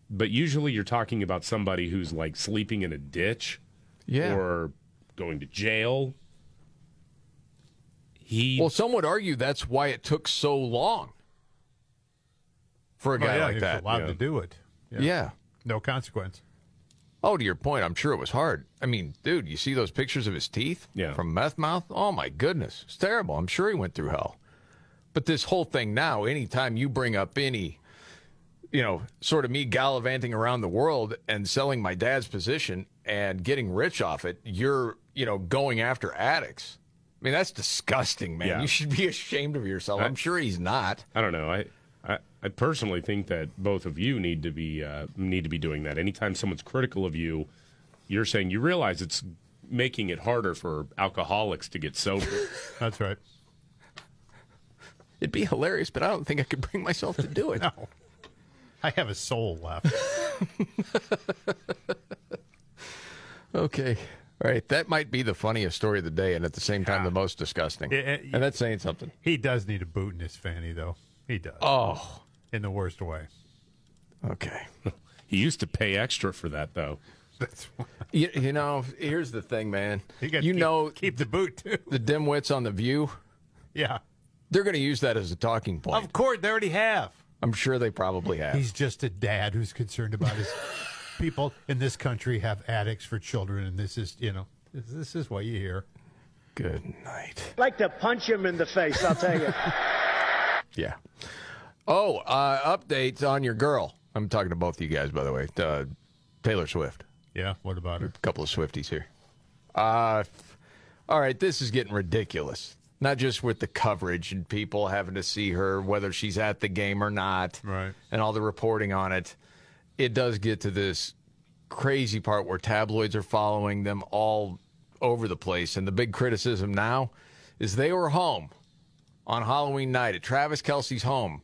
But usually, you're talking about somebody who's like sleeping in a ditch, Yeah. or going to jail. He Well, some would argue that's why it took so long for a Oh, guy yeah, like that. allowed to do it. Yeah. No consequence. Oh, to your point, I'm sure it was hard. I mean, dude, you see those pictures of his teeth Yeah. from meth mouth? Oh my goodness, it's terrible. I'm sure he went through hell. But this whole thing now, anytime you bring up any, you know, sort of me gallivanting around the world and selling my dad's position and getting rich off it, you're, you know, going after addicts. I mean, that's disgusting, man. Yeah. You should be ashamed of yourself. I'm sure he's not. I don't know. I, I, I personally think that both of you need to be uh, need to be doing that. Anytime someone's critical of you, you're saying you realize it's making it harder for alcoholics to get sober. [LAUGHS] That's right. It'd be hilarious, but I don't think I could bring myself to do it. [LAUGHS] no. I have a soul left. [LAUGHS] Okay. All right. That might be the funniest story of the day and at the same time the most disgusting. Yeah, yeah, and that's saying something. He does need a boot in his fanny, though. He does. Oh. In the worst way. Okay. [LAUGHS] he used to pay extra for that, though. That's You, you know, here's the thing, man. You gotta You keep- know, keep the boot, too. [LAUGHS] the dimwits on The View, Yeah. they're going to use that as a talking point. Of course, they already have. I'm sure they probably have. He's just a dad who's concerned about his [LAUGHS] people in this country have addicts for children, and this is, you know, this, this is what you hear. Good night. like to punch him in the face, I'll tell you. Yeah. Oh, uh, updates on your girl. I'm talking to both of you guys, by the way. Uh, Taylor Swift. Yeah, what about her? A couple of Swifties here. Uh, all right, this is getting ridiculous. Not just with the coverage and people having to see her, whether she's at the game or not, right? And all the reporting on it. It does get to this crazy part where tabloids are following them all over the place. And the big criticism now is they were home on Halloween night at Travis Kelce's home,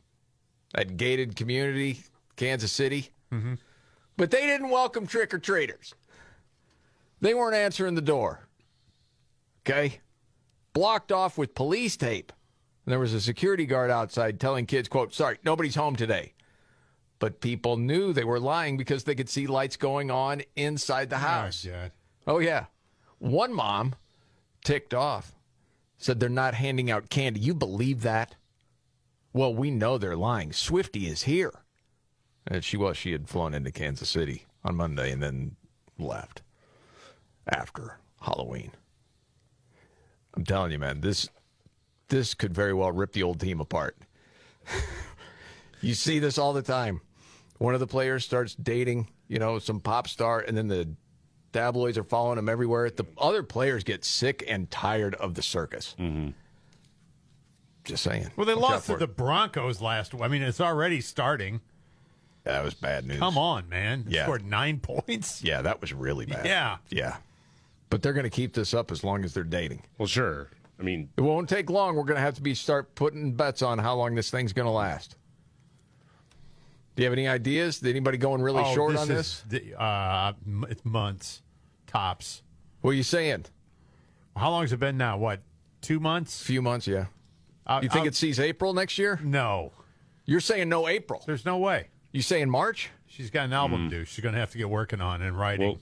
that gated community, Kansas City. Mm-hmm. But they didn't welcome trick or treaters. They weren't answering the door. Okay? Blocked off with police tape. And there was a security guard outside telling kids, quote, sorry, nobody's home today. But people knew they were lying because they could see lights going on inside the house. Oh, yeah. One mom, ticked off, said they're not handing out candy. You believe that? Well, we know they're lying. Swifty is here. And she was. She had flown into Kansas City on Monday and then left after Halloween. I'm telling you, man, this this could very well rip the old team apart. [LAUGHS] you see this all the time. One of the players starts dating, you know, some pop star, and then the tabloids are following him everywhere. The other players get sick and tired of the circus. Mm-hmm. Just saying. Well, they Watch lost to it. the Broncos last. I mean, it's already starting. That was bad news. Come on, man. Yeah. Scored nine [LAUGHS] points. Yeah, that was really bad. Yeah. Yeah. But they're going to keep this up as long as they're dating. Well, sure. I mean, it won't take long. We're going to have to be start putting bets on how long this thing's going to last. Do you have any ideas? Did anybody going really Oh, short this on this? the- uh, it's months, tops. What are you saying? How long has it been now? What, two months? A few months, yeah. Uh, you think uh, it sees April next year? No. You're saying no April. There's no way. You saying March? She's got an album due. She's going to have to get working on and writing. Well,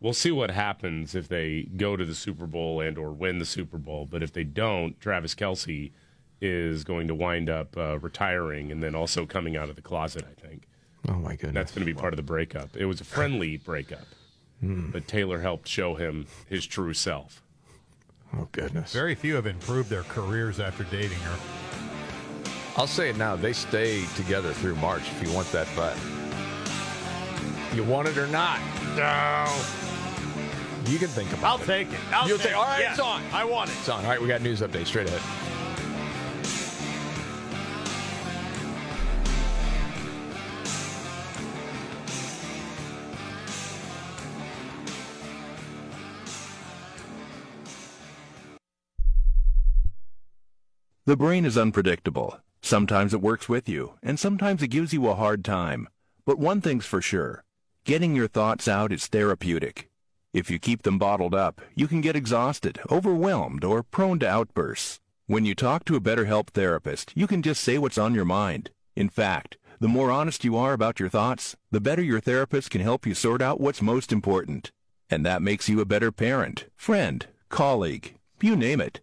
we'll see what happens if they go to the Super Bowl and or win the Super Bowl. But if they don't, Travis Kelce is going to wind up uh, retiring and then also coming out of the closet. I think. Oh my goodness. That's going to be part of the breakup. It was a friendly breakup, Hmm. but Taylor helped show him his true self. Oh goodness. Very few have improved their careers after dating her. I'll say it now. They stay together through March if you want that bet. You want it or not? No. You can think about I'll it. take it. I'll You'll take say, all right, it. it's on. I want it. It's on. All right, we got news update straight ahead. The brain is unpredictable. Sometimes it works with you, and sometimes it gives you a hard time. But one thing's for sure getting your thoughts out is therapeutic. If you keep them bottled up, you can get exhausted, overwhelmed, or prone to outbursts. When you talk to a BetterHelp therapist, you can just say what's on your mind. In fact, the more honest you are about your thoughts, the better your therapist can help you sort out what's most important. And that makes you a better parent, friend, colleague, you name it.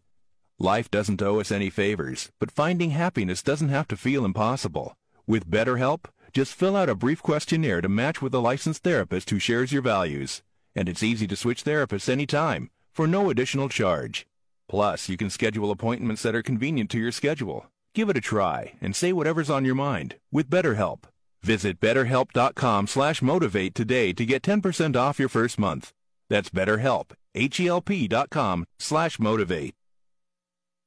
Life doesn't owe us any favors, but finding happiness doesn't have to feel impossible. With BetterHelp, just fill out a brief questionnaire to match with a licensed therapist who shares your values. And it's easy to switch therapists anytime, for no additional charge. Plus, you can schedule appointments that are convenient to your schedule. Give it a try and say whatever's on your mind with BetterHelp. Visit betterhelp.com slash motivate today to get 10% off your first month. That's betterhelp, H-E-L-P dot com slash motivate.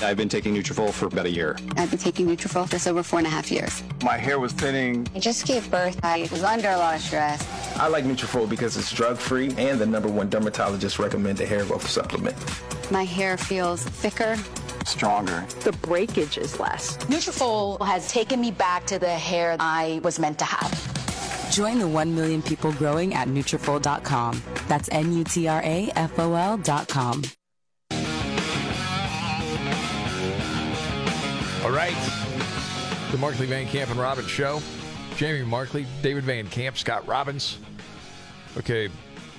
I've been taking Nutrafol for about a year. I've been taking Nutrafol for over four and a half years. My hair was thinning. I just gave birth. I was under a lot of stress. I like Nutrafol because it's drug-free and the number one dermatologist recommended hair growth supplement. My hair feels thicker. Stronger. The breakage is less. Nutrafol has taken me back to the hair I was meant to have. Join the 1 million people growing at Nutrafol.com. That's N-U-T-R-A-F-O-L right. The Markley Van Camp and Robbins Show. Jamie Markley, David Van Camp, Scott Robbins. Okay,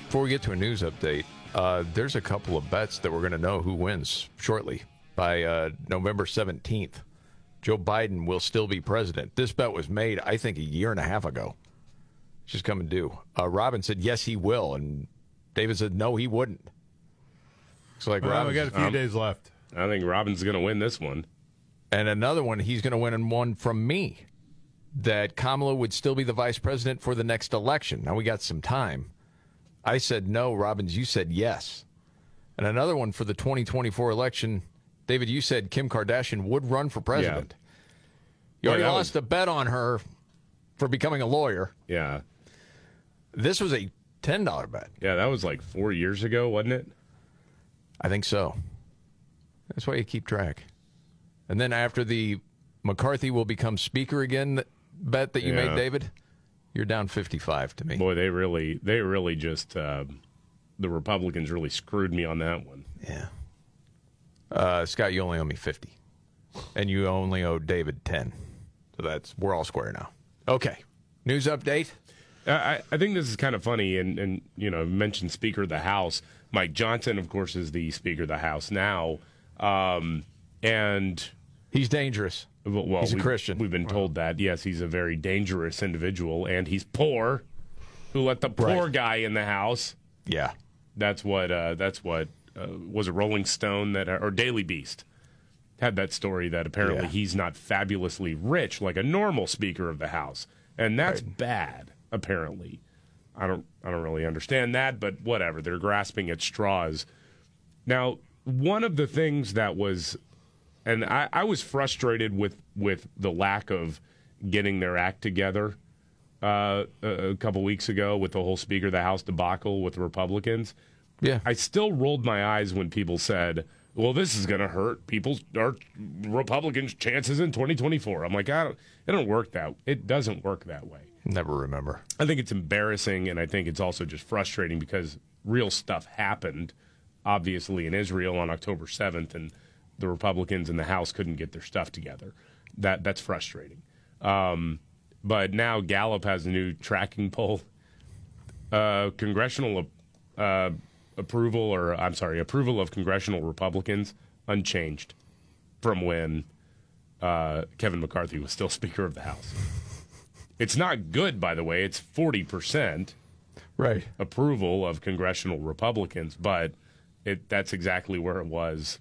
before we get to a news update, uh, there's a couple of bets that we're going to know who wins shortly by uh, November 17th. Joe Biden will still be president. This bet was made, I think, a year and a half ago. It's just coming due. Uh, Robin said, yes, he will. And David said, no, he wouldn't. It's like Well, Robin. we got a few Um, days left. I think Robbins is going to win this one. And another one, he's going to win one from me that Kamala would still be the vice president for the next election. Now we got some time. I said no, Robbins, you said yes. And another one for the 2024 election, David, you said Kim Kardashian would run for president. You Yeah, already that lost a bet on her for becoming a lawyer. Yeah. This was a $10 bet. Yeah, that was like four years ago, wasn't it? I think so. That's why you keep track. And then after the McCarthy will become speaker again bet that you Yeah. made, David, you're down 55 to me. Boy, they really, they really just, uh, the Republicans really screwed me on that one. Yeah. Uh, Scott, you only owe me 50. And you only owe David 10. So that's, we're all square now. Okay. News update. I, I think this is kind of funny, and, and you know, mentioned Speaker of the House. Mike Johnson, of course, is the Speaker of the House now, um, and he's dangerous. Well, well, He's a we- Christian. We've been told that. Yes, he's a very dangerous individual, and he's poor. Who let the poor Right. guy in the house? Yeah, that's what. Uh, that's what uh, was a Rolling Stone that or Daily Beast had that story that apparently Yeah. he's not fabulously rich like a normal Speaker of the House, and that's bad. Apparently, I don't. I don't really understand that, but whatever. They're grasping at straws. Now, one of the things that was, and I, I was frustrated with with the lack of getting their act together uh, a, couple weeks ago with the whole Speaker of the House debacle with the Republicans. Yeah, I still rolled my eyes when people said, "Well, this is going to hurt people's our Republicans' chances in 2024." I'm like, I don't. It don't work that. It doesn't work that way. Never remember. I think it's embarrassing, and I think it's also just frustrating because real stuff happened, obviously in Israel on October seventh, and the Republicans in the House couldn't get their stuff together. That that's frustrating. Um, but now Gallup has a new tracking poll. Uh, congressional uh, approval, or I'm sorry, approval of congressional Republicans unchanged from when uh, Kevin McCarthy was still [LAUGHS] Speaker of the House. It's not good, by the way. It's 40% right. approval of congressional Republicans, but it, that's exactly where it was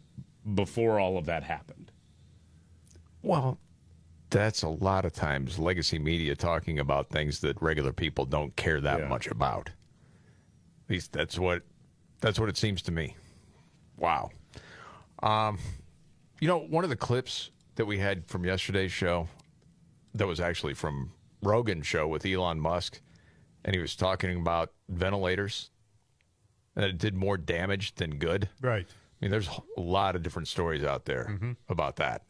before all of that happened. Well, that's a lot of times legacy media talking about things that regular people don't care that much about. At least that's what that's what it seems to me. Wow. Um, you know, one of the clips that we had from yesterday's show that was actually from Rogan's show with Elon Musk, and he was talking about ventilators and it did more damage than good. Right. I mean, there's a lot of different stories out there mm-hmm. about that.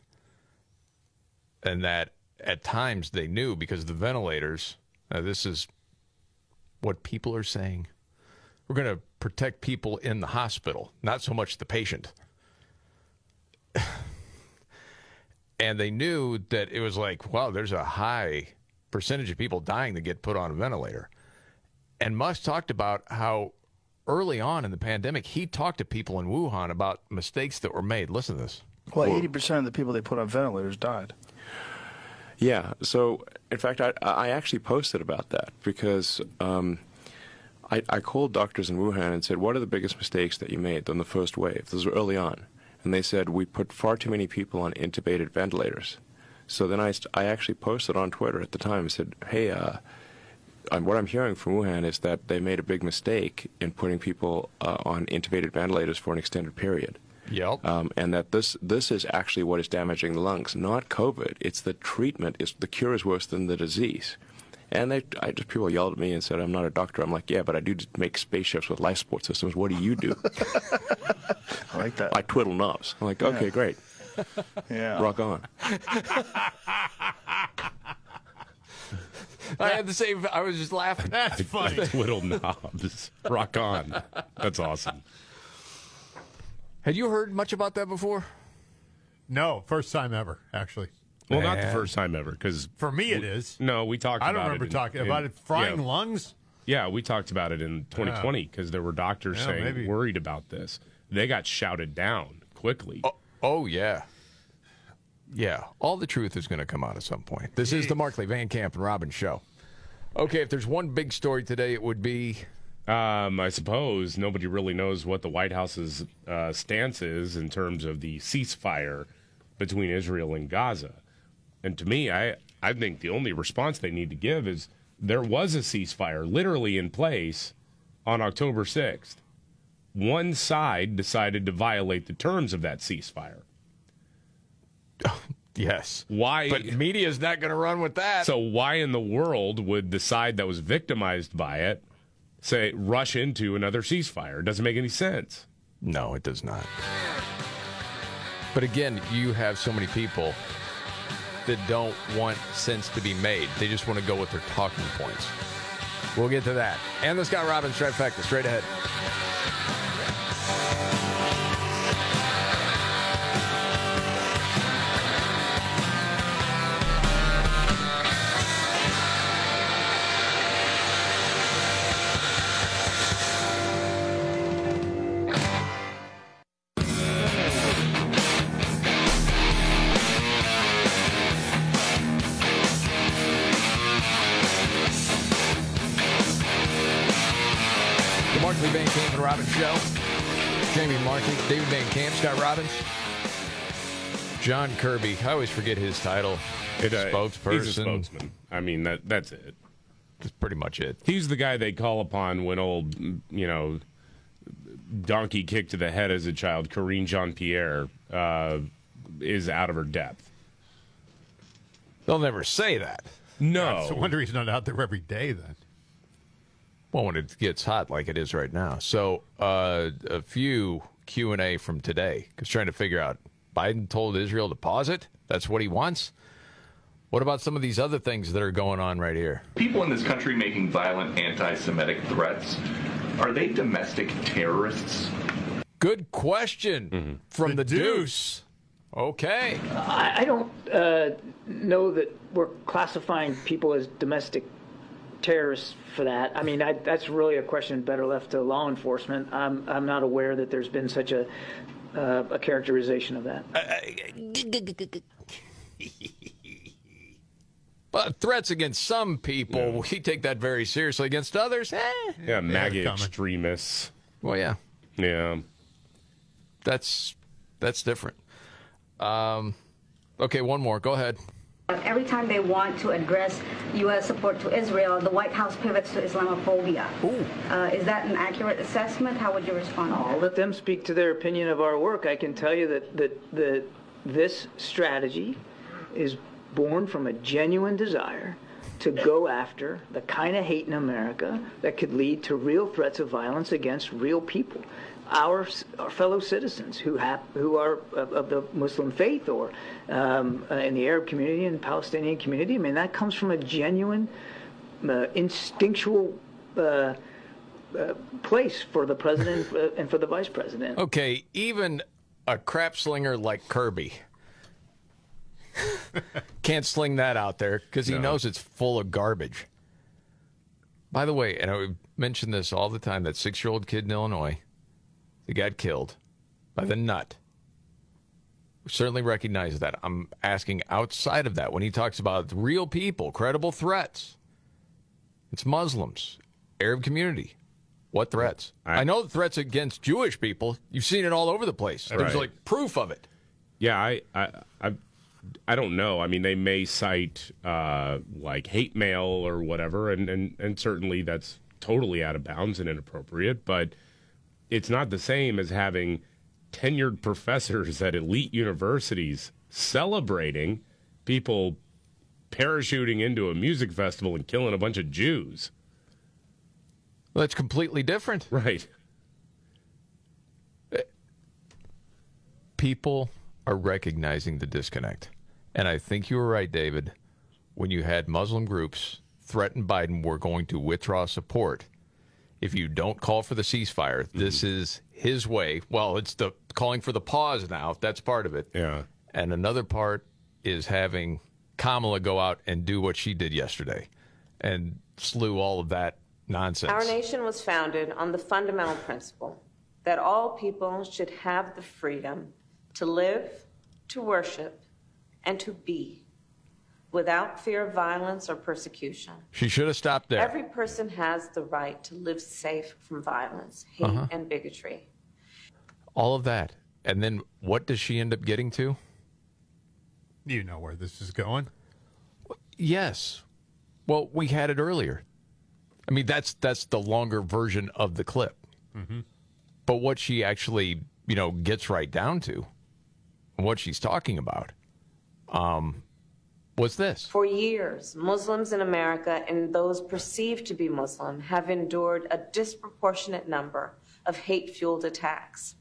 And that at times they knew because the ventilators, this is what people are saying. We're going to protect people in the hospital, not so much the patient. [SIGHS] and they knew that it was like, wow, there's a high percentage of people dying that get put on a ventilator. And Musk talked about how early on in the pandemic, he talked to people in Wuhan about mistakes that were made. Listen to this. Well, eighty percent of the people they put on ventilators died. Yeah. So, in fact, I, I actually posted about that because um, I, I called doctors in Wuhan and said, "What are the biggest mistakes that you made on the first wave?" This was early on, and they said we put far too many people on intubated ventilators. So then I, st- I actually posted on Twitter at the time and said, "Hey, uh, um, what I'm hearing from Wuhan is that they made a big mistake in putting people uh, on intubated ventilators for an extended period." Yep. Um, and that this this is actually what is damaging the lungs, not COVID. It's the treatment. It's the cure is worse than the disease. And they, I just people yelled at me and said, "I'm not a doctor." I'm like, "Yeah, but I do just make spaceships with life support systems. What do you do?" [LAUGHS] I like that. I twiddle knobs. I'm like, "Okay, Yeah. great, [LAUGHS] Yeah. rock on." [LAUGHS] I had the same. I was just laughing. That's funny. [LAUGHS] Twiddle knobs. Rock on. That's awesome. Had you heard much about that before? No, first time ever, actually. Well, not the first time ever, because For me, it is. No, we talked. I don't about remember it in- talking in- about it. Frying yeah. lungs. Yeah, we talked about it in 2020 because there were doctors Yeah, saying maybe. worried about this. They got shouted down quickly. Oh, oh yeah. Yeah. All the truth is going to come out at some point. This is the Markley Van Camp and Robbins show. Okay, if there's one big story today, it would be. Um, I suppose nobody really knows what the White House's uh, stance is in terms of the ceasefire between Israel and Gaza. And to me, I, I think the only response they need to give is there was a ceasefire literally in place on October 6th. One side decided to violate the terms of that ceasefire. [LAUGHS] Yes. Why? But media is not going to run with that. So why in the world would the side that was victimized by it say rush into another ceasefire? It doesn't make any sense. No, it does not. But again, you have so many people that don't want sense to be made. They just want to go with their talking points. We'll get to that. And the Scott Robbins trifecta straight ahead. Robbins, John Kirby. I always forget his title. It, uh, spokesperson. He's a spokesman. I mean, that that's it. That's pretty much it. He's the guy they call upon when old, you know, donkey kick to the head as a child, Karine Jean Pierre, uh, is out of her depth. They'll never say that. No. It's a wonder he's not out there every day then. Well, when it gets hot like it is right now. So, uh, a few Q and A from today, because trying to figure out Biden told Israel to pause it. That's what he wants. What about some of these other things that are going on right here? People in this country making violent anti Semitic threats, are they domestic terrorists? Good question from the, deuce. Okay. I, I don't uh, know that we're classifying people as domestic terrorists for that. I mean, I, that's really a question better left to law enforcement. I'm, I'm not aware that there's been such a, uh, a characterization of that. But threats against some people, we take that very seriously. Against others, eh. Yeah, MAGA extremists. Well, yeah. Yeah. That's that's different. Um, okay, one more. Go ahead. Every time they want to address U.S. support to Israel, the White House pivots to Islamophobia. Uh, is that an accurate assessment? How would you respond to I'll that? let them speak to their opinion of our work. I can tell you that, that, that this strategy is born from a genuine desire to go after the kind of hate in America that could lead to real threats of violence against real people. Our, our fellow citizens who have who are of, of the Muslim faith or um, uh, in the Arab community and Palestinian community. I mean that comes from a genuine, uh, instinctual uh, uh, place for the president uh, and for the vice president. Okay, even a crap slinger like Kirby can't sling that out there because he No. knows it's full of garbage. By the way, and I would mention this all the time that six year old kid in Illinois that got killed by the nut. We certainly recognize that. I'm asking outside of that when he talks about real people, credible threats. It's Muslims, Arab community. What threats? I, know the threats against Jewish people. You've seen it all over the place. There's Right. like proof of it. Yeah, I, I, I, I don't know. I mean, they may cite uh, like hate mail or whatever, and, and and certainly that's totally out of bounds and inappropriate. But it's not the same as having tenured professors at elite universities celebrating people parachuting into a music festival and killing a bunch of Jews. Well, that's completely different. Right. People are recognizing the disconnect. And I think you were right, David, when you had Muslim groups threaten Biden we're going to withdraw support. If you don't call for the ceasefire, mm-hmm. this is his way. Well, it's the calling for the pause now. That's part of it. Yeah. And another part is having Kamala go out and do what she did yesterday and slew all of that nonsense. Our nation was founded on the fundamental principle that all people should have the freedom to live, to worship, and to be without fear of violence or persecution. She should have stopped there. Every person has the right to live safe from violence, hate, Uh-huh. and bigotry. all of that. And then what does she end up getting to? You know where this is going. Yes. Well, we had it earlier. I mean, that's that's the longer version of the clip. Mm-hmm. But what she actually, you know, gets right down to, what she's talking about, um, was this. For years, Muslims in America and those perceived to be Muslim have endured a disproportionate number of hate fueled attacks.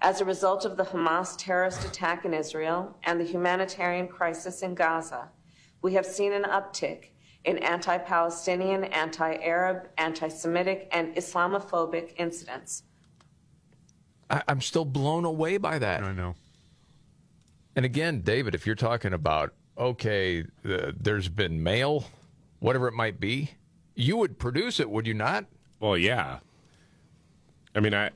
As a result of the Hamas terrorist attack in Israel and the humanitarian crisis in Gaza, we have seen an uptick in anti Palestinian, anti Arab, anti Semitic, and Islamophobic incidents. I, I'm still blown away by that. I know. And again, David, if you're talking about okay, the, there's been mail, whatever it might be, you would produce it, would you not? Well, yeah. I mean, I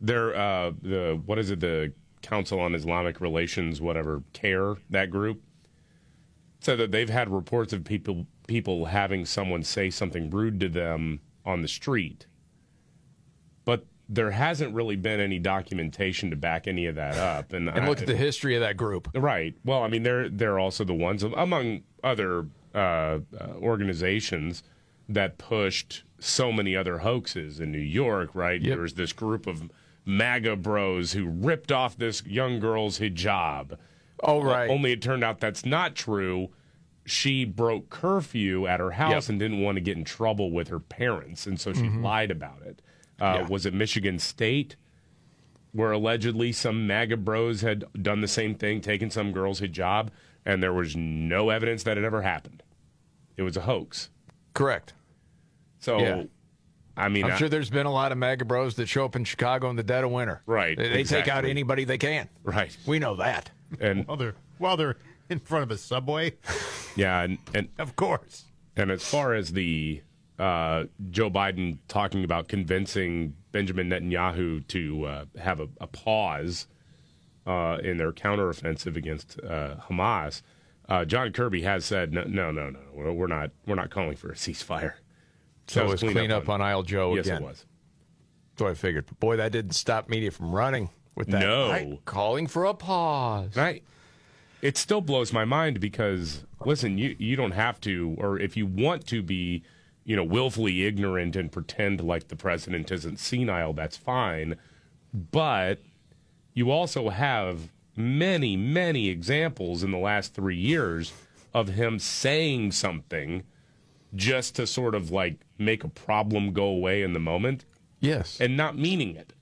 they're uh, the what is it? The Council on Islamic Relations, whatever, CAIR that group said that they've had reports of people people having someone say something rude to them on the street, there hasn't really been any documentation to back any of that up. And, And look at the history of that group. Right. Well, I mean, they're they're also the ones among other uh, uh, organizations that pushed so many other hoaxes in New York. Right. There was this group of MAGA bros who ripped off this young girl's hijab. Oh, right. only it turned out that's not true. She broke curfew at her house Yep. and didn't want to get in trouble with her parents, and so she Mhm. lied about it. Uh, Was it Michigan State? where allegedly some MAGA bros had done the same thing, taken some girl's hijab, and there was no evidence that it ever happened. It was a hoax. Correct. So, Yeah. I mean, I'm I- sure there's been a lot of MAGA bros that show up in Chicago in the dead of winter. Right, They, they take out anybody they can. Right. We know that. And while they're while they're in front of a subway. yeah, and, and of course. And as far as the uh, Joe Biden talking about convincing Benjamin Netanyahu to uh, have a, a pause uh, in their counteroffensive against uh, Hamas, uh, John Kirby has said no, no, no, no, we're- we're not, we're not calling for a ceasefire. So it was clean up on, Aisle Joe yes, again. it was. So I figured. But boy, that didn't stop media from running with that. No. Right, calling for a pause. Right. It still blows my mind because listen, you you don't have to, or if you want to be, you know, willfully ignorant and pretend like the president isn't senile, that's fine. But you also have many, many examples in the last three years of him saying something just to sort of like make a problem go away in the moment. Yes. And not meaning it.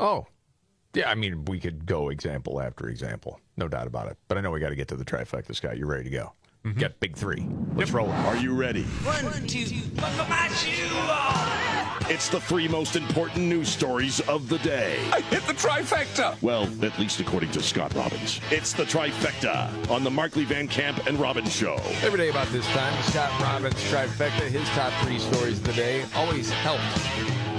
Oh. Yeah, I mean, we could go example after example. No doubt about it. But I know we got to get to the trifecta, Scott. You're ready to go? Mm-hmm. Got big three. Let's roll. Are you ready? One, two, buckle my shoe on. It's the three most important news stories of the day. I hit the trifecta. Well, at least according to Scott Robbins. It's the trifecta on the Markley Van Camp and Robbins Show. Every day about this time, Scott Robbins trifecta, his top three stories of the day, always helped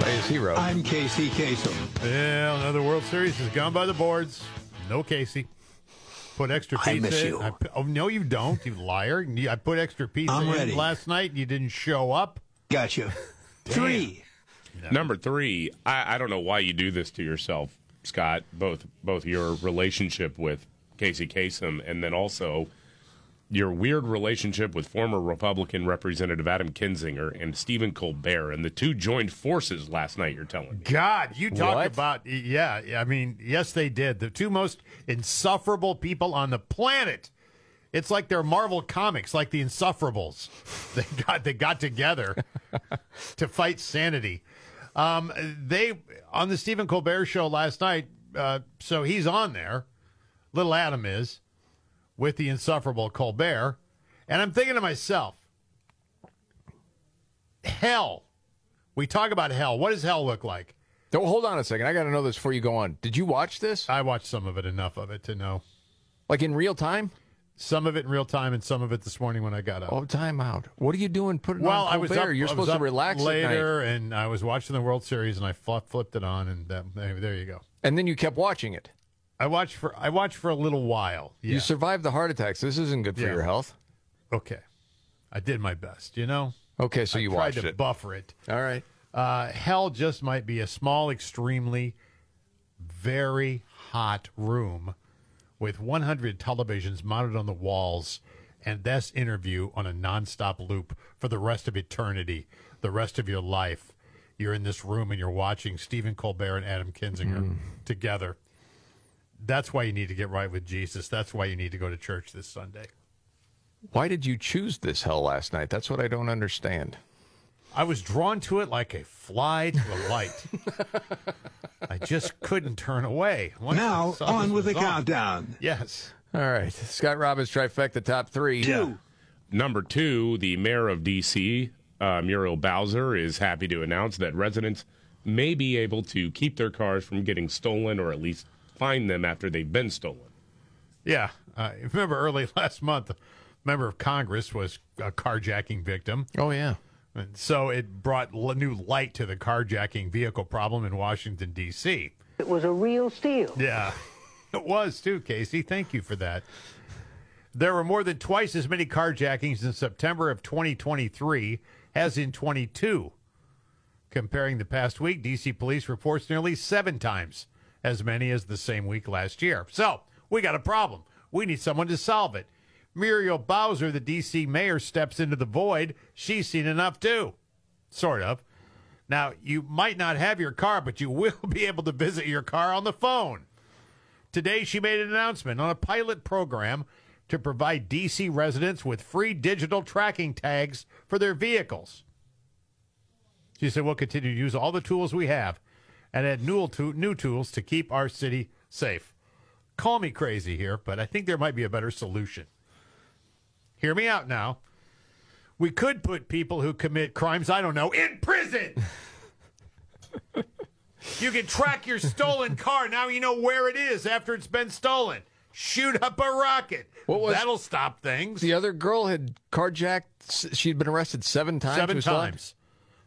by his hero. I'm Casey Kasem. Yeah, another World Series has gone by the boards. No Casey. Put extra pizza. I miss in. you. I oh no, you don't, you liar! I put extra pizza I'm in ready. last night. and You didn't show up. Got you. [LAUGHS] Three. Number three, I, I don't know why you do this to yourself, Scott. Both both your relationship with Casey Kasem and then also your weird relationship with former Republican Representative Adam Kinzinger and Stephen Colbert, and the two joined forces last night. You're telling me. God, you talk What? about yeah. I mean, yes, they did. The two most insufferable people on the planet. It's like they're Marvel comics, like the Insufferables. [LAUGHS] They got they got together [LAUGHS] to fight sanity. Um, they on the Stephen Colbert show last night. Uh, so he's on there. Little Adam is with the insufferable Colbert, and I'm thinking to myself, hell. We talk about hell. What does hell look like? Don't hold on a second. I got to know this before you go on. Did you watch this? I watched some of it, enough of it to know. Like in real time? Some of it in real time, and some of it this morning when I got up. Oh, time out. What are you doing? Putting well, on I was Colbert? up. You're I supposed was to up relax at later, and I was watching the World Series, and I flipped it on, and there you go. And then you kept watching it. I watched for I watched for a little while. Yeah. You survived the heart attacks. This isn't good for Yeah. your health. Okay, I did my best. You know. Okay, so I you tried watched to it. buffer it. All right. Uh, hell just might be a small, extremely, very hot room with 100 televisions mounted on the walls and this interview on a nonstop loop for the rest of eternity, the rest of your life. You're in this room and you're watching Stephen Colbert and Adam Kinzinger Mm. together. That's why you need to get right with Jesus. That's why you need to go to church this Sunday. Why did you choose this hell last night? That's what I don't understand. I was drawn to it like a fly to a light. [LAUGHS] I just couldn't turn away. Once Now, on with was the countdown. Yes. All right. Scott Robbins trifecta top three. Two. Number two, the mayor of D.C., uh, Muriel Bowser, is happy to announce that residents may be able to keep their cars from getting stolen or at least find them after they've been stolen. Yeah. Uh, remember early [LAUGHS] last month, a member of Congress was a carjacking victim. Oh, yeah. And so it brought l- new light to the carjacking vehicle problem in Washington, D.C. It was a real steal. Yeah. [LAUGHS] It was too, Casey. Thank you for that. There were more than twice as many carjackings in September of 2023 as in 22. Comparing the past week, DC police reports nearly seven times as many as the same week last year. So we got a problem. We need someone to solve it. Muriel Bowser, the DC mayor, steps into the void. She's seen enough too. Sort of. Now, you might not have your car, but you [LAUGHS] will be able to visit your car on the phone. Today, she made an announcement on a pilot program to provide D.C. residents with free digital tracking tags for their vehicles. She said, We'll continue to use all the tools we have and add new, to- new tools to keep our city safe. Call me crazy here, but I think there might be a better solution. Hear me out now. We could put people who commit crimes, I don't know, in prison. [LAUGHS] you can track your stolen car. Now you know where it is after it's been stolen. Shoot up a rocket. What was- That'll stop things. The other girl had carjacked. She'd been arrested seven times. Seven times.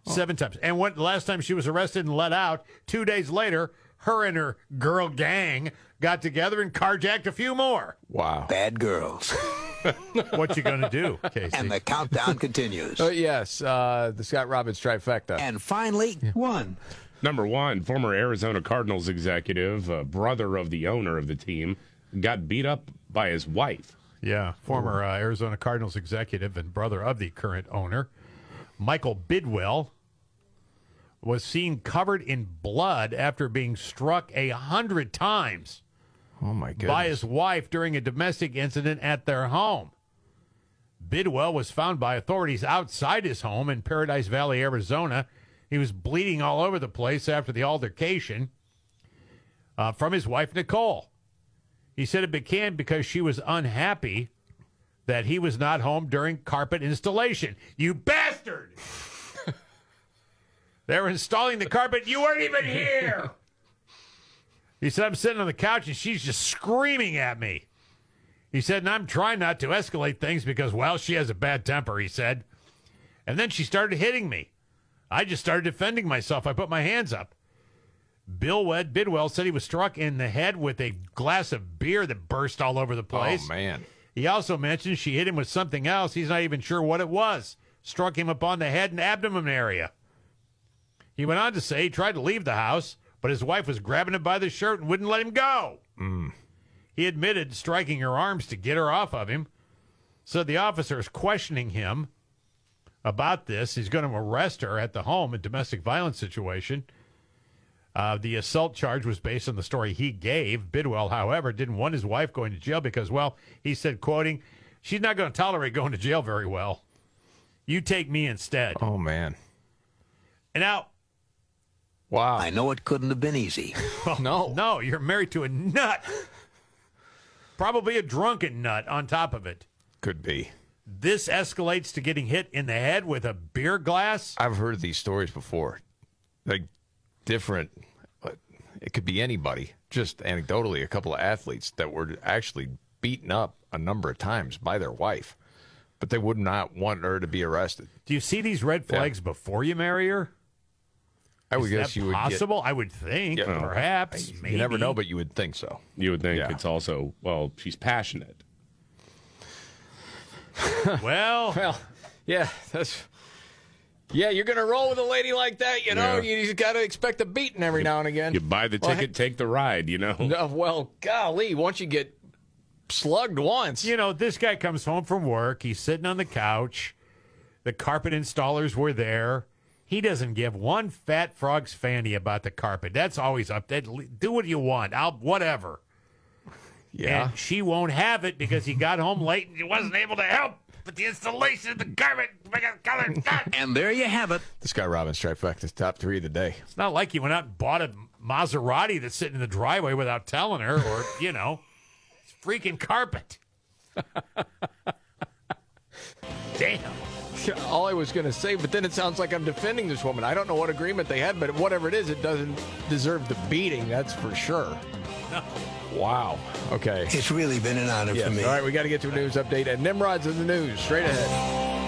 Seven times. And when the last time she was arrested and let out, two days later, her and her girl gang got together and carjacked a few more. Wow. Bad girls. [LAUGHS] what you gonna do, [LAUGHS] Casey? And the countdown [LAUGHS] continues. Oh, yes. Uh, the Scott Robbins trifecta. And finally, one. Number one, former Arizona Cardinals executive, uh, brother of the owner of the team, got beat up by his wife. Yeah, former uh, Arizona Cardinals executive and brother of the current owner, Michael Bidwell, was seen covered in blood after being struck a hundred times Oh, my goodness. by his wife during a domestic incident at their home. Bidwell was found by authorities outside his home in Paradise Valley, Arizona. He was bleeding all over the place after the altercation uh, from his wife, Nicole. He said it began because she was unhappy that he was not home during carpet installation. You bastard! They were installing the carpet. You weren't even here. [LAUGHS] He said, I'm sitting on the couch and she's just screaming at me. He said, and I'm trying not to escalate things because, well, she has a bad temper, he said. And then she started hitting me. I just started defending myself. I put my hands up. Bill Wed Bidwell said he was struck in the head with a glass of beer that burst all over the oh, place. Oh, man. He also mentioned she hit him with something else. He's not even sure what it was. Struck him upon the head and abdomen area. He went on to say he tried to leave the house, but his wife was grabbing him by the shirt and wouldn't let him go. He admitted striking her arms to get her off of him. So the officer is questioning him about this. He's going to arrest her at the home, a domestic violence situation. Uh, the assault charge was based on the story he gave. Bidwell, however, didn't want his wife going to jail because, well, he said, quoting, she's not going to tolerate going to jail very well. You take me instead. Oh, man. And now, Wow. I know it couldn't have been easy. [LAUGHS] Oh, no. no, you're married to a nut. Probably a drunken nut on top of it. Could be. This escalates to getting hit in the head with a beer glass. I've heard these stories before. Like different, but it could be anybody. Just anecdotally, a couple of athletes that were actually beaten up a number of times by their wife, but they would not want her to be arrested. Do you see these red flags before you marry her? I would Is guess that you would get- possible. I would think, Yeah. perhaps, You maybe. never know, but you would think so. You would think Yeah. it's also well, she's passionate. [LAUGHS] [LAUGHS] well, well, yeah, that's yeah. You're gonna roll with a lady like that, you know. Yeah. You just got to expect a beating every now and again. You buy the Well, ticket, take the ride. You know. No, well, golly, once you get slugged once, You know, this guy comes home from work. He's sitting on the couch. The carpet installers were there. He doesn't give one fat frog's fanny about the carpet. That's always up. That do what you want. I'll whatever. Yeah. And she won't have it because he got home late and he wasn't able to help with the installation of the carpet. [LAUGHS] And there you have it. This guy Robbins trifecta's top three of the day. It's not like you went out and bought a Maserati that's sitting in the driveway without telling her, or you know, it's freaking carpet. [LAUGHS] Damn. All I was going to say, but then it sounds like I'm defending this woman. I don't know what agreement they had, but whatever it is, it doesn't deserve the beating. That's for sure. No. Wow. Okay. It's really been an honor Yes. for me. All right, we got to get to a news update. And Nimrod's in the news. Straight ahead.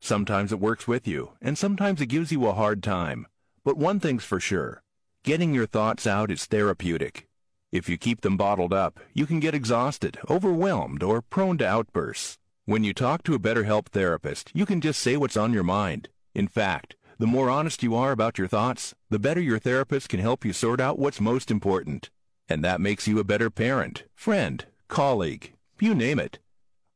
Sometimes it works with you, and sometimes it gives you a hard time. But one thing's for sure. Getting your thoughts out is therapeutic. If you keep them bottled up, you can get exhausted, overwhelmed, or prone to outbursts. When you talk to a BetterHelp therapist, you can just say what's on your mind. In fact, the more honest you are about your thoughts, the better your therapist can help you sort out what's most important. And that makes you a better parent, friend, colleague, you name it.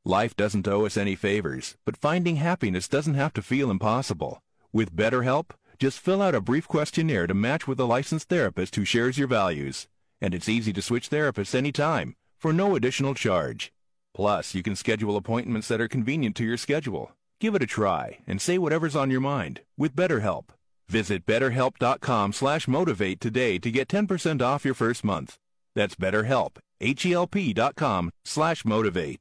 Life doesn't owe us any favors, but finding happiness doesn't have to feel impossible. With BetterHelp, just fill out a brief questionnaire to match with a licensed therapist who shares your values. And it's easy to switch therapists anytime, for no additional charge. Plus, you can schedule appointments that are convenient to your schedule. Give it a try and say whatever's on your mind with BetterHelp. Visit betterhelp.com slash motivate today to get 10% off your first month. That's betterhelp, H-E-L-P dot com slash motivate.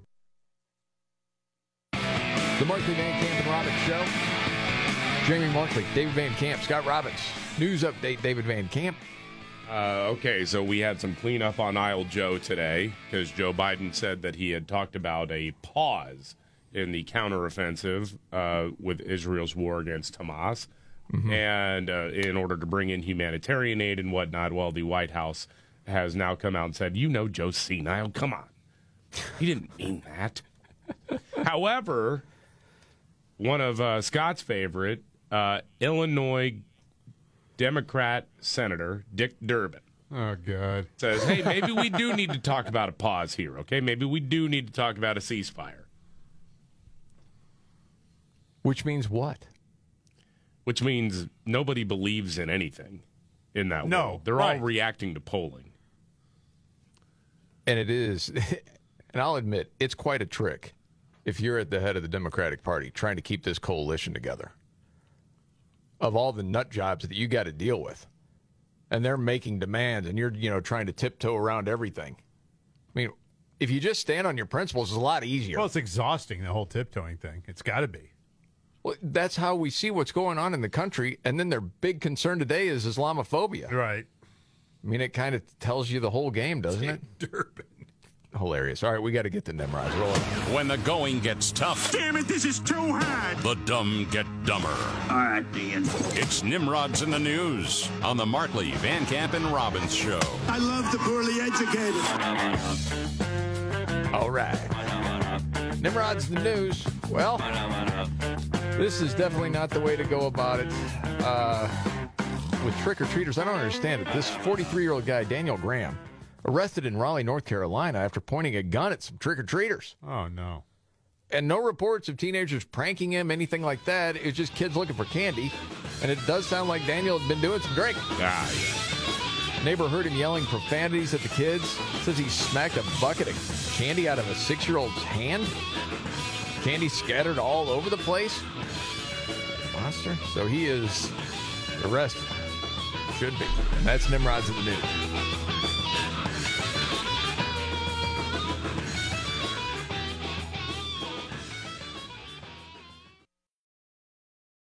The Markley Van Camp and Robbins Show. Jamie Markley, David Van Camp, Scott Robbins. News update, David Van Camp. Uh, okay, so we had some cleanup on aisle Joe today because Joe Biden said that he had talked about a pause in the counteroffensive uh, with Israel's war against Hamas, and uh, in order to bring in humanitarian aid and whatnot. Well, the White House has now come out and said, "You know, Joe's senile. Come on, he didn't mean that." [LAUGHS] However, one of uh, Scott's favorite, uh, Illinois Democrat Senator Dick Durbin. Oh, God. Says, hey, [LAUGHS] maybe we do need to talk about a pause here, okay? Maybe we do need to talk about a ceasefire. Which means what? Which means nobody believes in anything in that No, world. They're all reacting to polling. And it is, [LAUGHS] and I'll admit, it's quite a trick if you're at the head of the Democratic Party trying to keep this coalition together. Of all the nut jobs that you got to deal with, and they're making demands, and you're you know trying to tiptoe around everything. I mean, if you just stand on your principles, it's a lot easier. Well, it's exhausting, the whole tiptoeing thing. It's got to be. Well, that's how we see what's going on in the country. And then their big concern today is Islamophobia. Right. I mean, it kind of tells you the whole game, doesn't it? Durbin. Hilarious. All right, we got to get the Nimrods rolling. When the going gets tough. Damn it, this is too hard. The dumb get dumber. All right, Ian. It's Nimrods in the News on the Markley, Van Camp, and Robbins Show. I love the poorly educated. All right. Nimrod's the news. Well, this is definitely not the way to go about it. Uh, with trick or treaters, I don't understand it. This 43 year old guy, Daniel Graham, arrested in Raleigh, North Carolina after pointing a gun at some trick or treaters. Oh, no. And no reports of teenagers pranking him, anything like that. It's just kids looking for candy. And it does sound like Daniel had been doing some drinking. Ah, yeah. Neighbor heard him yelling profanities at the kids. Says he smacked a bucket of candy out of a six year old's hand. Candy scattered all over the place. Monster. So he is arrested. Should be. And that's Nimrod's in the news.